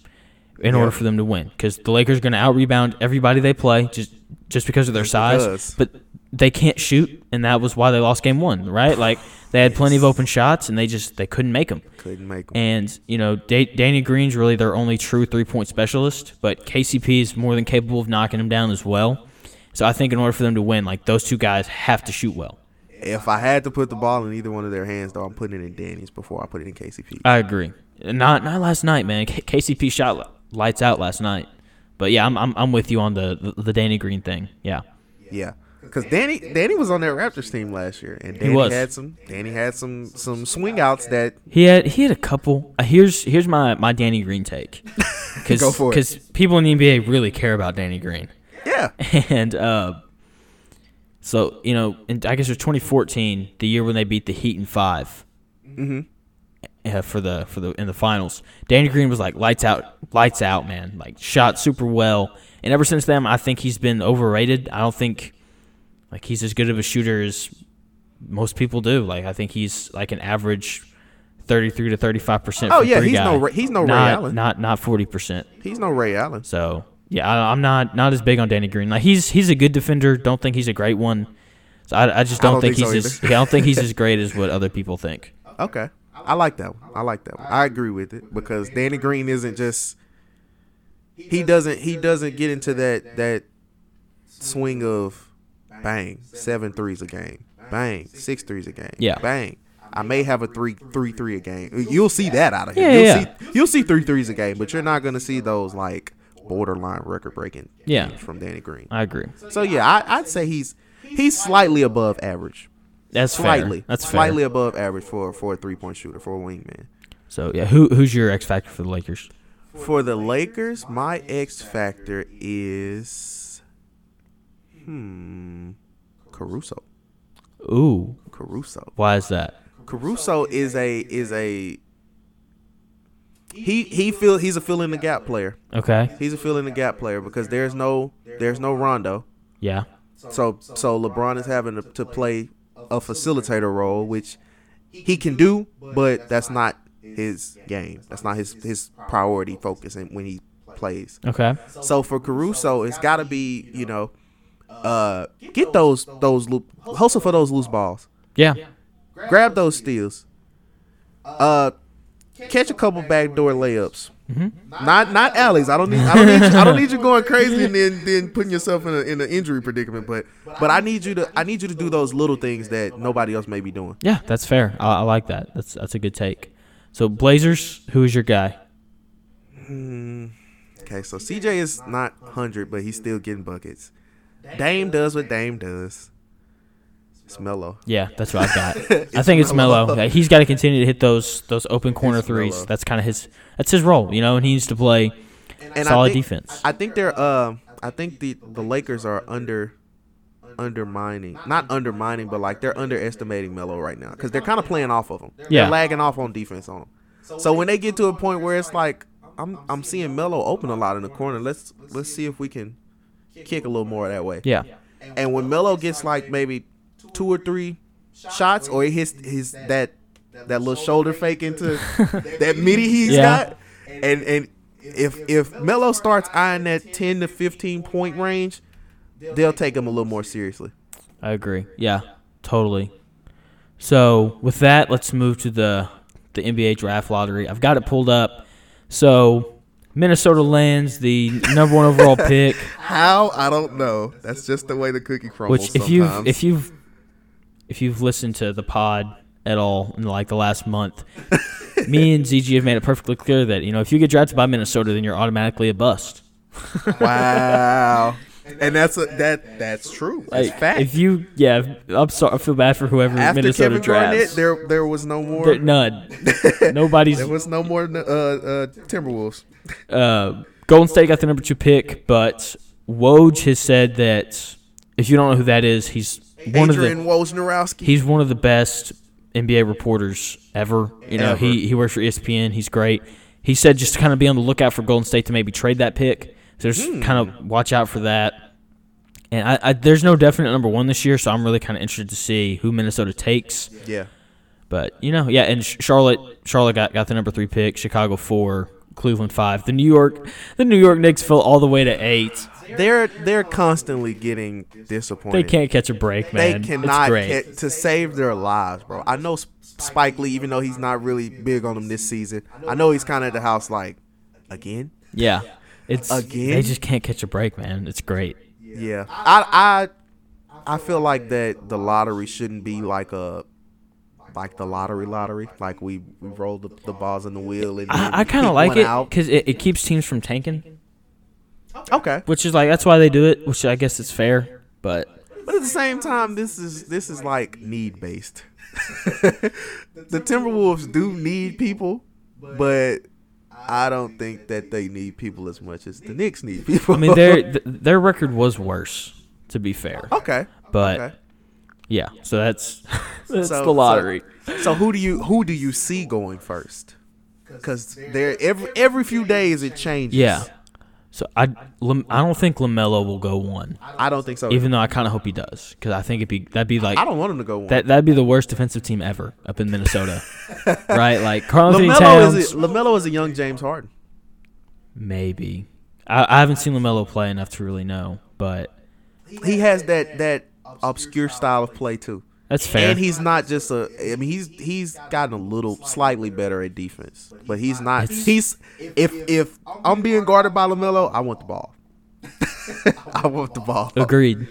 in order for them to win. Because the Lakers are going to out rebound everybody they play just just because of their size. But they can't shoot, and that was why they lost game one. Right? Like they had plenty of open shots, and they just they couldn't make them. Couldn't make them. And you know, da- Danny Green's really their only true three point specialist, but KCP is more than capable of knocking him down as well. So I think in order for them to win, like those two guys have to shoot well. If I had to put the ball in either one of their hands, though, I'm putting it in Danny's before I put it in KCP. I agree. Not not last night, man. K- KCP shot lights out last night. But yeah, I'm I'm, I'm with you on the, the the Danny Green thing. Yeah. Yeah, because Danny Danny was on that Raptors team last year, and Danny had some Danny had some some swing outs that He had he had a couple. Uh, here's here's my my Danny Green take. (laughs) Cause, Go for it. Because people in the NBA really care about Danny Green. yeah (laughs) and uh, so you know, and I guess it was 2014, the year when they beat the Heat in 5 Mm-hmm. uh, for the for the in the finals. Danny Green was like lights out, lights out, man. Like shot super well, and ever since then, I think he's been overrated. I don't think like he's as good of a shooter as most people do. Like I think he's like an average. 33 to 35 percent. Oh, yeah, he's no Ray- he's no Ray Allen. Not not 40 percent. he's no Ray Allen. So yeah, I, I'm not not as big on Danny Green. Like he's he's a good defender. Don't think he's a great one. So I, I just don't, don't think, think so he's as, yeah, I don't think he's as (laughs) great as what other people think. Okay, I like that one. I like that one. I agree with it because Danny Green isn't just he doesn't he doesn't get into that that swing of bang seven threes a game, bang six threes a game, Yeah. bang. I may have a three three three a game. You'll see that out of him. Yeah, you'll yeah. see you'll see three threes a game, but you're not gonna see those like borderline record breaking Yeah. from Danny Green. I agree. So yeah, I, I'd say he's he's slightly above average. That's Slightly, fair. That's fair. slightly above average for for a three point shooter for a wingman. So yeah, who who's your X factor for the Lakers? For the Lakers, my X factor is hmm Caruso. Ooh, Caruso. why is that? Caruso is a is a he he feel he's a fill in the gap player. Okay. He's a fill in the gap player because there's no there's no Rondo. Yeah. So so LeBron is having to, to play a facilitator role, which he can do, but that's not his game. That's not his his priority focus and when he plays. Okay. So for Caruso, it's got to be you know, uh, get those those loop hustle for those loose balls, Yeah. grab those steals, uh, catch a couple backdoor layups. Mm-hmm. Not not alleys. I don't need I don't need you, I don't need you going crazy and then then putting yourself in a, in an injury predicament. But but I need you to I need you to do those little things that nobody else may be doing. Yeah, that's fair. I, I like that. That's that's a good take. So Blazers, who is your guy? Okay, so CJ is not hundred, but he's still getting buckets. Dame does what Dame does. It's Melo. Yeah, that's what I've got. (laughs) I think it's Melo. Yeah, he's got to continue to hit those those open corner It's threes. Melo. That's kind of his that's his role, you know, and he needs to play And solid I think, defense. I think they're uh I think the the Lakers are under undermining, not undermining, but like they're underestimating Melo right now because they're kind of playing off of him. Yeah. They're lagging off on defense on him. So when they get to a point where it's like I'm I'm seeing Melo open a lot in the corner. Let's let's see if we can kick a little more that way. yeah. And when Melo gets like maybe two or three shots, or he hits his that that little shoulder fake into (laughs) that midi he's Yeah. got, and and if if Melo starts eyeing that ten to fifteen point range, they'll take him a little more seriously. I agree. Yeah, totally. So with that, let's move to the the NBA draft lottery. I've got it pulled up. So Minnesota lands the number one overall pick, (laughs) How I don't know. That's just the way the cookie crumbles. which if you've if you've if you've listened to the pod at all in like the last month, (laughs) me and ZG have made it perfectly clear that you know if you get drafted by Minnesota, then you're automatically a bust. wow, and that's a, that that's true. That's Like, fact. If you, yeah, I'm sorry. I feel bad for whoever After Minnesota Kevin drafts. Garnett, there there was no more. There- none. (laughs) Nobody's. There was no more uh, uh, Timberwolves. Uh, Golden State got the number two pick, but Woj has said that if you don't know who that is, he's one Adrian of the Wojnarowski. he's one of the best NBA reporters ever. You know, Ever. he he works for ESPN. He's great. He said just to kind of be on the lookout for Golden State to maybe trade that pick. Just Hmm. kind of watch out for that. And I, I there's no definite number one this year, so I'm really kind of interested to see who Minnesota takes. Yeah. But you know, yeah, and Charlotte, Charlotte got, got the number three pick, Chicago four, Cleveland five. The New York, the New York Knicks fell all the way to eight. They're they're constantly getting disappointed. They can't catch a break, man. They cannot it's great. get, to save their lives, bro. I know Spike Lee, even though he's not really big on them this season. I know he's kind of at the house like again. yeah, it's Again? They just can't catch a break, man. It's great. Yeah, I I I feel like that the lottery shouldn't be like a like the lottery lottery. Like we we roll the, the balls in the wheel and I, I kind of like it because it, it keeps teams from tanking, Okay, which is like that's why they do it. Which I guess it's fair, but but at the same time, this is this is like need based. (laughs) the Timberwolves do need people, but I don't think that they need people as much as the Knicks need people. I mean their (laughs) th- their record was worse, to be fair. okay, But okay. yeah, so that's (laughs) that's So- the lottery. So who do you who do you see going first? Because there every every few days it changes. yeah. So I I don't think Lamelo will go one, I don't think so. even though I kind of hope he does, because I think it'd be that'd be like I don't want him to go one. that that'd be the worst defensive team ever up in Minnesota, (laughs) right? Like Karl Anthony Towns, is a, Lamelo is a young James Harden. maybe. I, I haven't seen Lamelo play enough to really know, but He has that that obscure style of play too. That's fair. And he's not just a. I mean, he's he's gotten a little slightly better at defense, but he's not. He's if if I'm being guarded by Lamelo, I want the ball. (laughs) I want the ball. Agreed.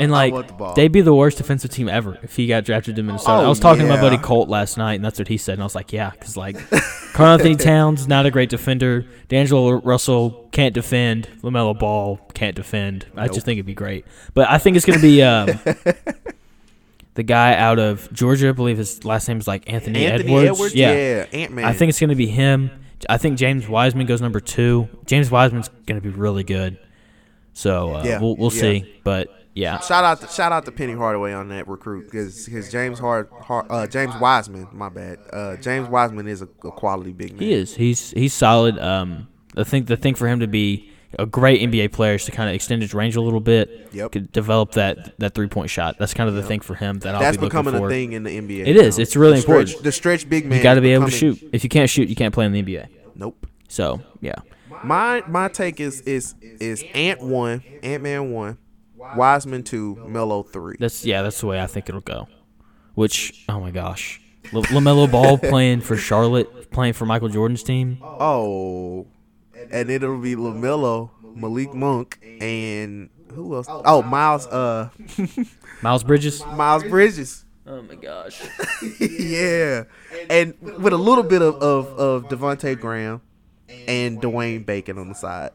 And like the they'd be the worst defensive team ever if he got drafted to Minnesota. Oh, I was talking to my buddy Colt last night, and that's what he said. And I was like, yeah, because like Karl Anthony (laughs) Towns not a great defender. D'Angelo Russell can't defend. Lamelo Ball can't defend. I just think it'd be great. But I think it's gonna be um, (laughs) the guy out of Georgia. I believe his last name is like Anthony, Anthony Edwards. Edwards, Yeah. yeah, Ant Man. I think it's gonna be him. I think James Wiseman goes number two. James Wiseman's gonna be really good. So uh, Yeah, we'll we'll yeah. see. But yeah, Shout out to shout out to Penny Hardaway on that recruit because his James Hard, Hard uh, James Wiseman, my bad. Uh, James Wiseman is a, a quality big man. he is. He's he's solid. Um, I think the thing for him to be a great NBA player is to kind of extend his range a little bit. Yep. Could develop that that three point shot. That's kind of the thing for him that I'll That's be looking becoming for. a thing in the NBA. It is. now. It's really The stretch- important. The stretch big man. You got to be able to shoot. If you can't shoot, you can't play in the NBA. Nope. So yeah, My my take is is is Ant one, Ant Man one, Wiseman two, Melo three. that's yeah, that's the way I think it'll go. Which oh my gosh, L- Lamelo Ball playing for Charlotte, playing for Michael Jordan's team. Oh, and it'll be Lamelo, Malik Monk, and who else? Oh, Miles. Uh, (laughs) Miles Bridges. (laughs) Miles Bridges. Oh my gosh. (laughs) yeah, and with a little bit of of, of Devonte' Graham and Dwayne Bacon on the side,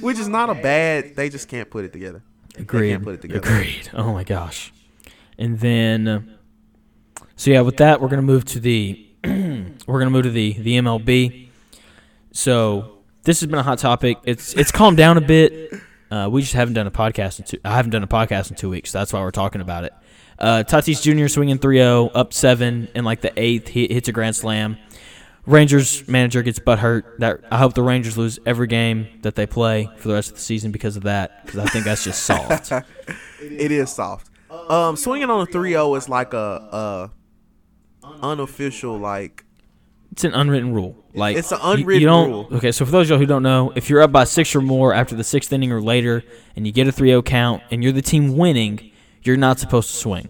which is not a bad. They just can't put it together. Agreed. can't put it together. Agreed. Oh my gosh. And then, uh, so yeah, with that, we're gonna move to the (clears throat) we're gonna move to the the MLB. So this has been a hot topic. It's it's calmed down a bit. Uh, we just haven't done a podcast in two. I haven't done a podcast in two weeks. So that's why we're talking about it. Uh, Tatis Jr. swinging 3-0, up seven in like the eighth. He hits a grand slam. Rangers manager gets butt hurt. That I hope the Rangers lose every game that they play for the rest of the season because of that. Because I think that's just soft. (laughs) It is soft. Um, swinging on a 3-0 is like a, a unofficial like. It's an unwritten rule. Like It's an you- you unwritten don't- rule. Okay, so for those of y'all who don't know, if you're up by six or more after the sixth inning or later, and you get a 3-0 count, and you're the team winning, you're not supposed to swing.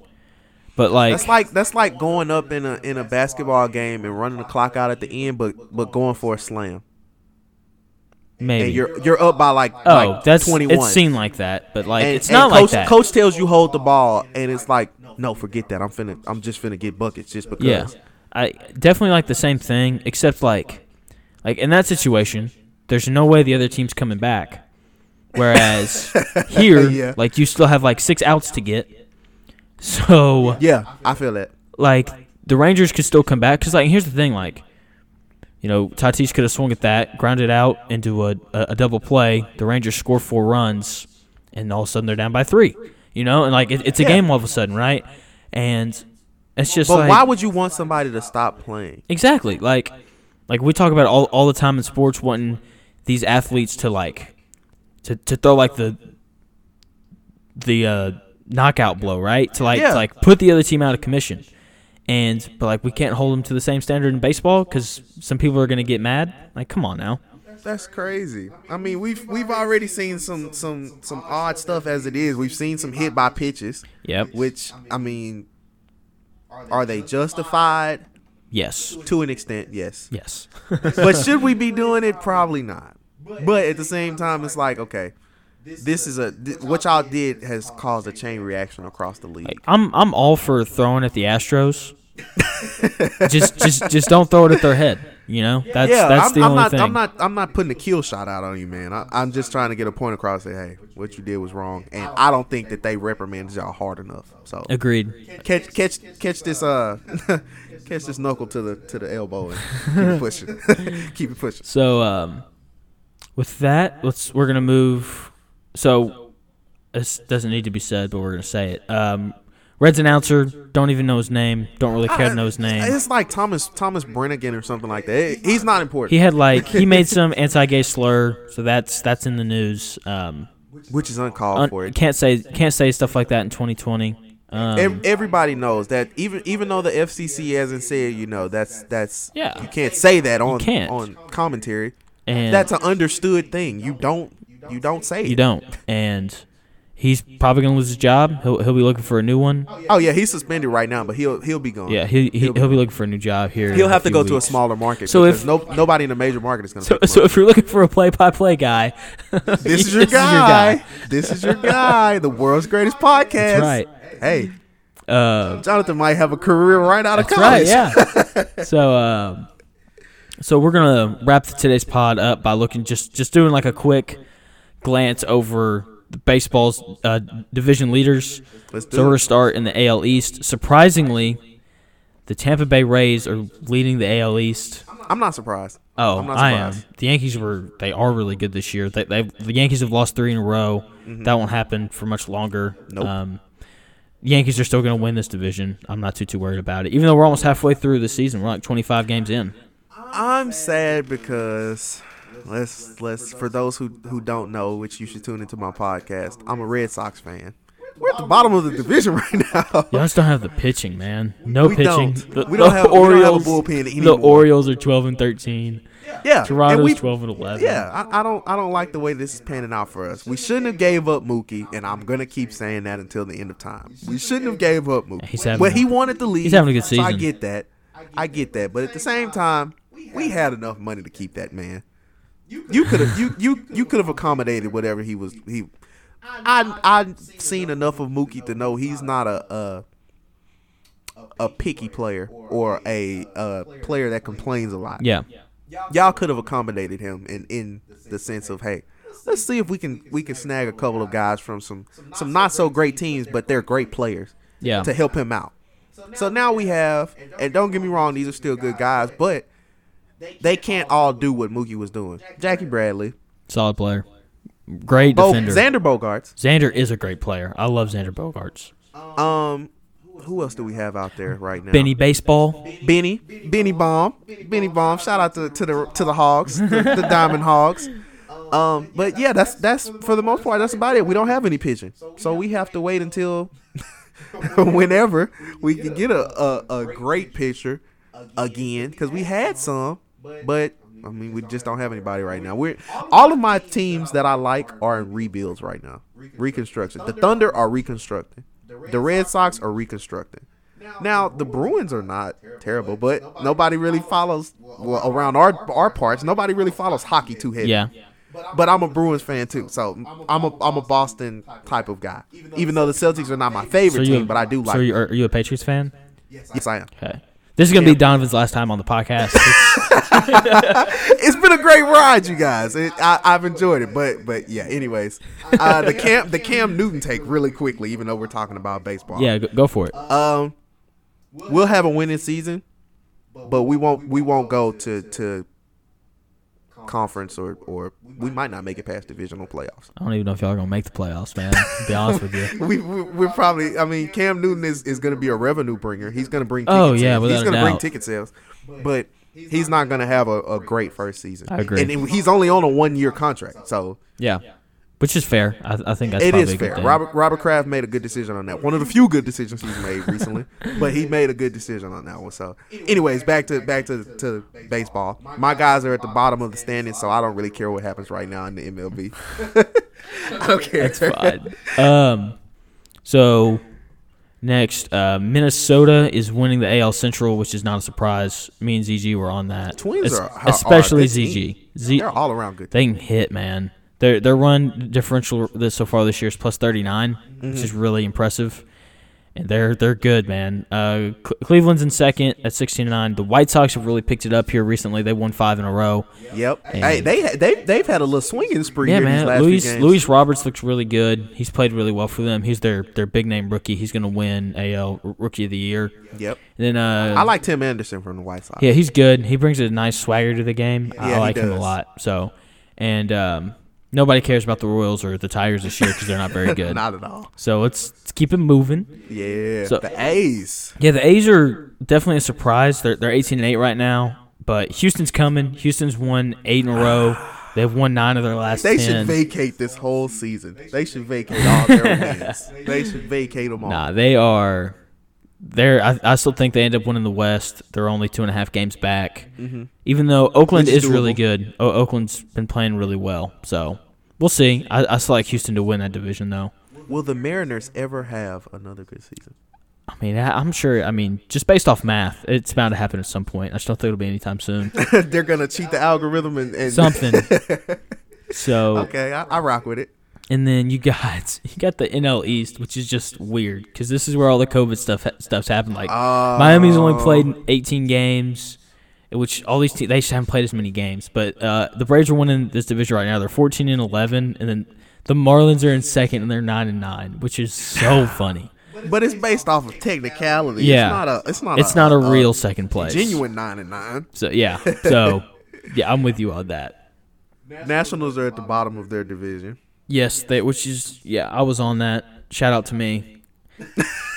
But like, That's like that's like going up in a in a basketball game and running the clock out at the end, but but going for a slam. maybe. And you're you're up by like oh, like that's 21. it's seen like that, but like and, it's not coach, like that. Coach tells you hold the ball, and it's like, no, forget that. I'm finna, I'm just finna get buckets just because. Yeah, I definitely like the same thing, except like, like in that situation, there's no way the other team's coming back. Whereas (laughs) here, Yeah. like you still have like six outs to get, so Yeah, I feel that. like the Rangers could still come back. Cause like here's the thing, like, you know, Tatis could have swung at that, grounded out into a, a, a double play. The Rangers score four runs, and all of a sudden they're down by three. You know, and like it, it's a Yeah. game all of a sudden, right? And it's just But like why would you want somebody to stop playing? Exactly. Like like we talk about all all the time in sports wanting these athletes to like to to throw like the the uh, knockout blow, right? To like Yeah. to like put the other team out of commission. And but like we can't hold them to the same standard in baseball because some people are gonna get mad. Like, come on now. That's crazy. I mean, we've we've already seen some some some odd stuff as it is. We've seen some hit by pitches, Yep. which I mean, are they justified Yes. to an extent? Yes. Yes. (laughs) but should we be doing it? Probably not. But at the same time, it's like okay, this is a th- what y'all did has caused a chain reaction across the league. Like, I'm I'm all for throwing at the Astros. (laughs) just just just don't throw it at their head. You know that's yeah, that's I'm, the I'm only not. thing. I'm not. I'm not putting a kill shot out on you, man. I, I'm just trying to get a point across. Say, hey, what you did was wrong, and I don't think that they reprimanded y'all hard enough. So Agreed. catch, catch, catch this. Uh, (laughs) catch this knuckle to the to the elbow and (laughs) keep it pushing. (laughs) keep it pushing. So um, with that, let's we're gonna move. So this doesn't need to be said, but we're gonna say it. Um, Reds announcer don't even know his name. Don't really care to know his name. It's like Thomas Thomas Brennigan or something like that. He's not important, He had like he made (laughs) some anti-gay slur, so that's that's in the news. Um, which is uncalled un- for. It. can't say can't say stuff like that in 2020. Um, Everybody knows that even even though the FCC hasn't said, you know, that's that's Yeah. you can't say that on on commentary. and That's an understood thing. You don't you don't say you it. don't, and he's probably gonna lose his job. He'll he'll be looking for a new one. Oh yeah, he's suspended right now, but he'll he'll be gone. Yeah, he, he He'll be looking for a new job here. He'll have to go to a smaller market. So if- no, nobody in a major market is going (laughs) to. So, so if you're looking for a play-by-play guy, (laughs) (laughs) this is your guy. This is your guy. The world's greatest podcast. That's right. Hey, Uh, Jonathan might have a career right out of college. right. Yeah. so, um, so we're gonna wrap today's pod up by looking just just doing like a quick glance over baseball's uh, division leaders. Let's So we're gonna start in the AL East. Surprisingly, the Tampa Bay Rays are leading the AL East. I'm not surprised. Oh, I'm not I am. The Yankees were they are really good this year. They, they the Yankees have lost three in a row. That won't happen for much longer. Mm-hmm. Nope. Um, Yankees are still going to win this division. I'm not too too worried about it. Even though we're almost halfway through the season, we're like 25 games in. I'm sad because let's let's for those who who don't know, which you should tune into my podcast. I'm a Red Sox fan. We're at the bottom of the division (laughs) right now. Y'all just don't have the pitching, man. No We pitching. don't. The, We don't the have- we don't have Orioles. the. Orioles are 12 and 13. yeah, Toronto's we- 12 and 11. Yeah, I, I don't I don't like the way this is panning out for us. We shouldn't have gave up Mookie, and I'm gonna keep saying that until the end of time. We shouldn't have gave up Mookie. He's having a- he wanted to leave. he's having a good So I get that. I get that. But at the same time, we had enough money to keep that man. You could have you you (laughs) you could have accommodated whatever he was he. I I've seen enough of Mookie to know he's not a a, a picky player or a, a uh, player that complains a lot Yeah. y'all could have accommodated him in in the sense of hey let's see if we can we can snag a couple of guys from some some not so great teams but they're great players Yeah. to help him out so now we have and don't get me wrong these are still good guys but they can't all do what Mookie was doing Jackie Bradley Solid player. Great Bo- defender. Xander Bogaerts Xander is a great player. I love Xander Bogaerts. um who else do we have out there right now Benny Baseball. Benny, Benny Bomb, Benny Bomb. Shout out to, to the to the Hogs, the, the Diamond Hogs. Um, but yeah, that's that's for the most part that's about it. We don't have any pitching, so we have to wait until (laughs) whenever we can get a a, a great pitcher again because we had some, but I mean we just don't have anybody right now. We're all of my teams that I like are in rebuilds right now, reconstruction. The Thunder are reconstructing. The Red Sox are reconstructing. Now the Bruins are not terrible, but nobody really follows well, around our our parts. Nobody really follows hockey too heavy. Yeah. But I'm a Bruins fan too, so I'm a I'm a Boston type of guy. Even though the Celtics are not my favorite you team, but I do like. So you, are, are you a Patriots fan? yes, I am. Okay. This is gonna be Donovan's last time on the podcast. It's been a great ride, you guys. It, I, I've enjoyed it, but but yeah. Anyways, uh, the Cam the Cam Newton take really quickly, even though we're talking about baseball. yeah, go, go for it. Um, we'll have a winning season, but we won't we won't go to to conference or or we might not make it past divisional playoffs. I don't even know if y'all are gonna make the playoffs, man. To be honest with you. (laughs) We, we we're probably. I mean, Cam Newton is, is going to be a revenue bringer. He's going to bring. Oh, yeah, sales. he's going to bring ticket sales, but he's not going to have a, a great first season. I agree. And he's only on a one year contract, so Yeah. which is fair. I, I think that's It probably a fair. thing. Robert Robert Kraft made a good decision on that. One of the few good decisions he's made recently, (laughs) but he made a good decision on that one. So, anyways, back to back to, to baseball. My guys are at the bottom of the standings, so I don't really care what happens right now in the MLB. (laughs) I don't care. That's fine. Um, so next, uh, Minnesota is winning the AL Central, which is not a surprise. Me and ZG were on that. Twins Es- are- are especially good ZG. Z, They're all around good. they can hit, man. Their their run differential this so far this year is plus thirty which Mm-hmm. is really impressive. And they're they're good, man. Uh, Cle- Cleveland's in second at sixteen nine. The White Sox have really picked it up here recently. They won five in a row. Yep. Hey, they they they've had a little swinging spree Yeah, here these man. last Luis few games. Luis Roberts looks really good. He's played really well for them. He's their their big name rookie. He's going to win AL Rookie of the Year. Yep. And then uh, I like Tim Anderson from the White Sox. yeah, he's good. He brings a nice swagger to the game. Yeah, I like him a lot. So, and um, nobody cares about the Royals or the Tigers this year because they're not very (laughs) good. Not at all. so let's, let's keep it moving. Yeah. So- the A's. Yeah, the A's are definitely a surprise. They're they're 18 and 8 right now, but Houston's coming. Houston's won 8 in a row. (sighs) They've won 9 of their last They 10. should vacate this whole season. They should vacate all their wins. (laughs) They should vacate them all. Nah, they are. They're. I, I still think they end up winning the West. They're only two and a half games back. Mm-hmm. Even though Oakland Which is is really good. O- Oakland's been playing really well. So we'll see. I, I still like Houston to win that division, though. Will the Mariners ever have another good season? I mean, I, I'm sure. I mean, just based off math, it's bound to happen at some point. I just don't think it'll be anytime soon. (laughs) They're gonna cheat the algorithm and, and Something. (laughs) So okay, I, I rock with it. And then you got (laughs) you got the NL East, which is just weird because this is where all the COVID stuff stuff's happened. Like Oh. Miami's only played 18 games, which all these te- they just haven't played as many games. But uh, the Braves are winning this division right now. They're 14 and 11, and then the Marlins are in second and they're nine and nine, which is so (laughs) funny. But it's based off of technicality. Yeah. it's not a. It's not. It's not a real second place. genuine nine and nine. So yeah, so (laughs) yeah, I'm with you on that. Nationals are at the bottom of their division. Yes, they, which is yeah, I was on that. Shout out to me.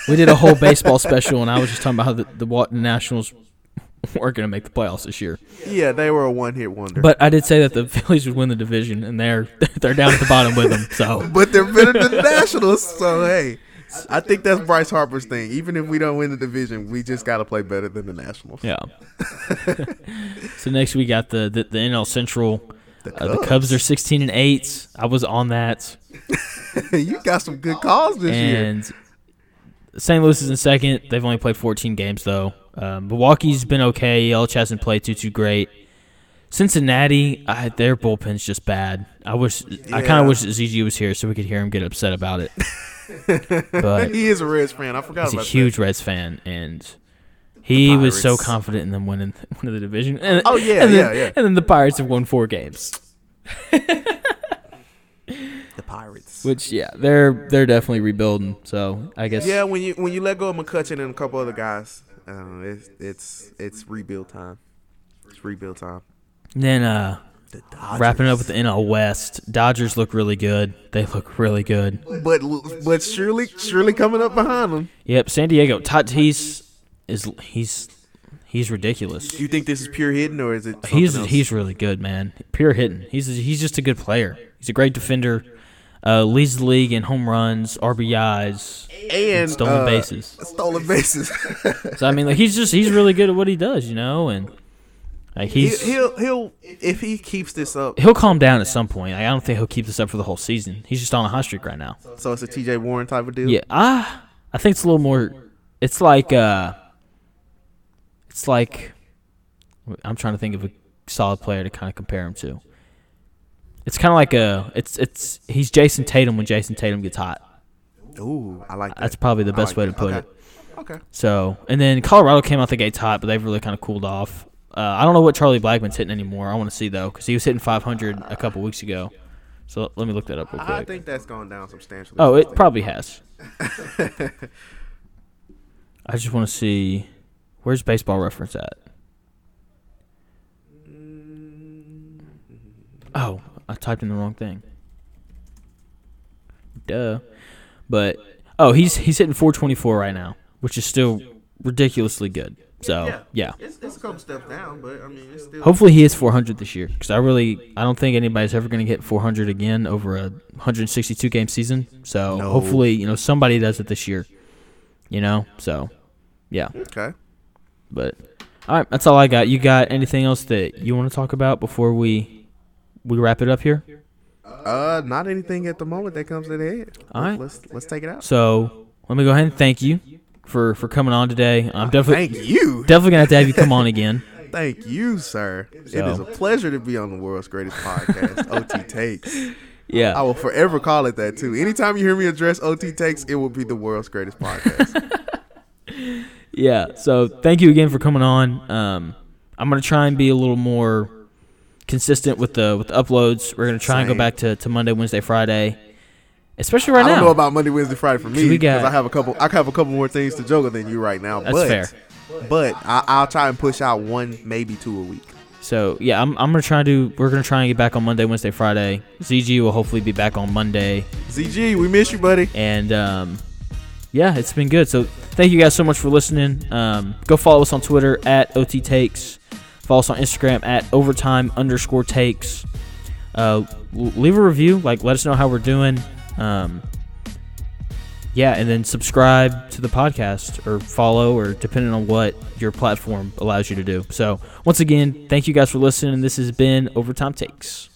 We did a whole baseball special, and I was just talking about how the, the Wa- Nationals weren't going to make the playoffs this year. Yeah, they were a one-hit wonder. But I did say that the (laughs) Phillies would win the division, and they're (laughs) they're down at the bottom with them. So (laughs) but they're better than the Nationals. So hey, I think that's Bryce Harper's thing. Even if we don't win the division, we just got to play better than the Nationals. yeah. so next we got the the, the NL Central. The Uh, the Cubs are 16 and eight. I was on that, (laughs) you got some good calls this year. and St. Louis is in second. They've only played 14 games though. Um, Milwaukee's been okay. Yelich hasn't played too too great. Cincinnati, I, their bullpen's just bad. I wish I kind of wish ZG was here so we could hear him get upset about it. (laughs) but he is a Reds fan. I forgot he's a huge Reds fan, and he was so confident in them winning (laughs) winning the division. And, Oh, yeah, and then, yeah, yeah. And then the Pirates have won four games. The Pirates. which yeah, they're they're definitely rebuilding. So I guess Yeah, when you when you let go of McCutchen and a couple other guys, uh, it's it's it's rebuild time. It's rebuild time. Then uh, The wrapping up with the NL West, Dodgers look really good. They look really good. but but surely surely coming up behind them. Yep, San Diego. Tatis is he's he's ridiculous. Do you think this is pure hitting or is it? He's else? he's really good, man. Pure hitting. He's he's just a good player. He's a great defender. Uh, leads the league in home runs, RBIs, and stolen uh, bases. Stolen bases. So I mean, like he's just he's really good at what he does, you know, and like he, he's he'll he'll if he keeps this up. he'll calm down at some point. Like, I don't think he'll keep this up for the whole season. He's just on a hot streak right now. So it's a T.J. Warren type of deal. Yeah, ah, I think it's a little more. It's like uh, it's like I'm trying to think of a solid player to kind of compare him to. It's kind of like a it's it's he's Jayson Tatum when Jayson Tatum gets hot. Ooh, I like that. That's probably the best like way to put Okay. it. Okay. So, and then Colorado came out the gates hot, but they've really kind of cooled off. Uh, I don't know what Charlie Blackmon's hitting anymore. I want to see though, because he was hitting 500 a couple weeks ago. So let me look that up real quick. I think that's gone down substantially. Oh, it probably has. (laughs) I just want to see where's Baseball Reference at. Oh, I typed in the wrong thing. Duh. But oh, he's he's hitting 424 right now, which is still ridiculously good. So yeah. It's, it's a couple steps down, but I mean, it's still. Hopefully he hits 400 this year because I really I don't think anybody's ever going to get 400 again over a 162 game season. So No. hopefully you know somebody does it this year. You know, so yeah. Okay. But all right, that's all I got. You got anything else that you want to talk about before we we wrap it up here? Uh, not anything at the moment that comes to the head. All right. Let's let's take it out. So let me go ahead and thank you for for coming on today. I'm definitely Thank you. definitely gonna have to have you come on again. (laughs) Thank you, sir. It So- is a pleasure to be on the world's greatest podcast, (laughs) OT Takes. Yeah, I will forever call it that too. Anytime you hear me address OT Takes, it will be the world's greatest podcast. (laughs) Yeah. So thank you again for coming on. Um, I'm gonna try and be a little more consistent with the with the uploads. We're gonna try and go back to, to Monday, Wednesday, Friday, especially right now. I don't now. know about Monday, Wednesday, Friday for me because I have a couple. I have a couple more things to juggle than you right now. That's but, fair. But I, I'll try and push out one, maybe two a week. So yeah, I'm I'm gonna try and do. We're gonna try and get back on Monday, Wednesday, Friday. ZG will hopefully be back on Monday, ZG, we miss you, buddy. and um, yeah, it's been good. So thank you guys so much for listening. Um, go follow us on Twitter at OT Takes. Follow us on Instagram at overtime underscore takes. Uh, leave a review. Like, let us know how we're doing. Um, yeah, and then subscribe to the podcast or follow, or depending on what your platform allows you to do. So, once again, thank you guys for listening. This has been Overtime Takes.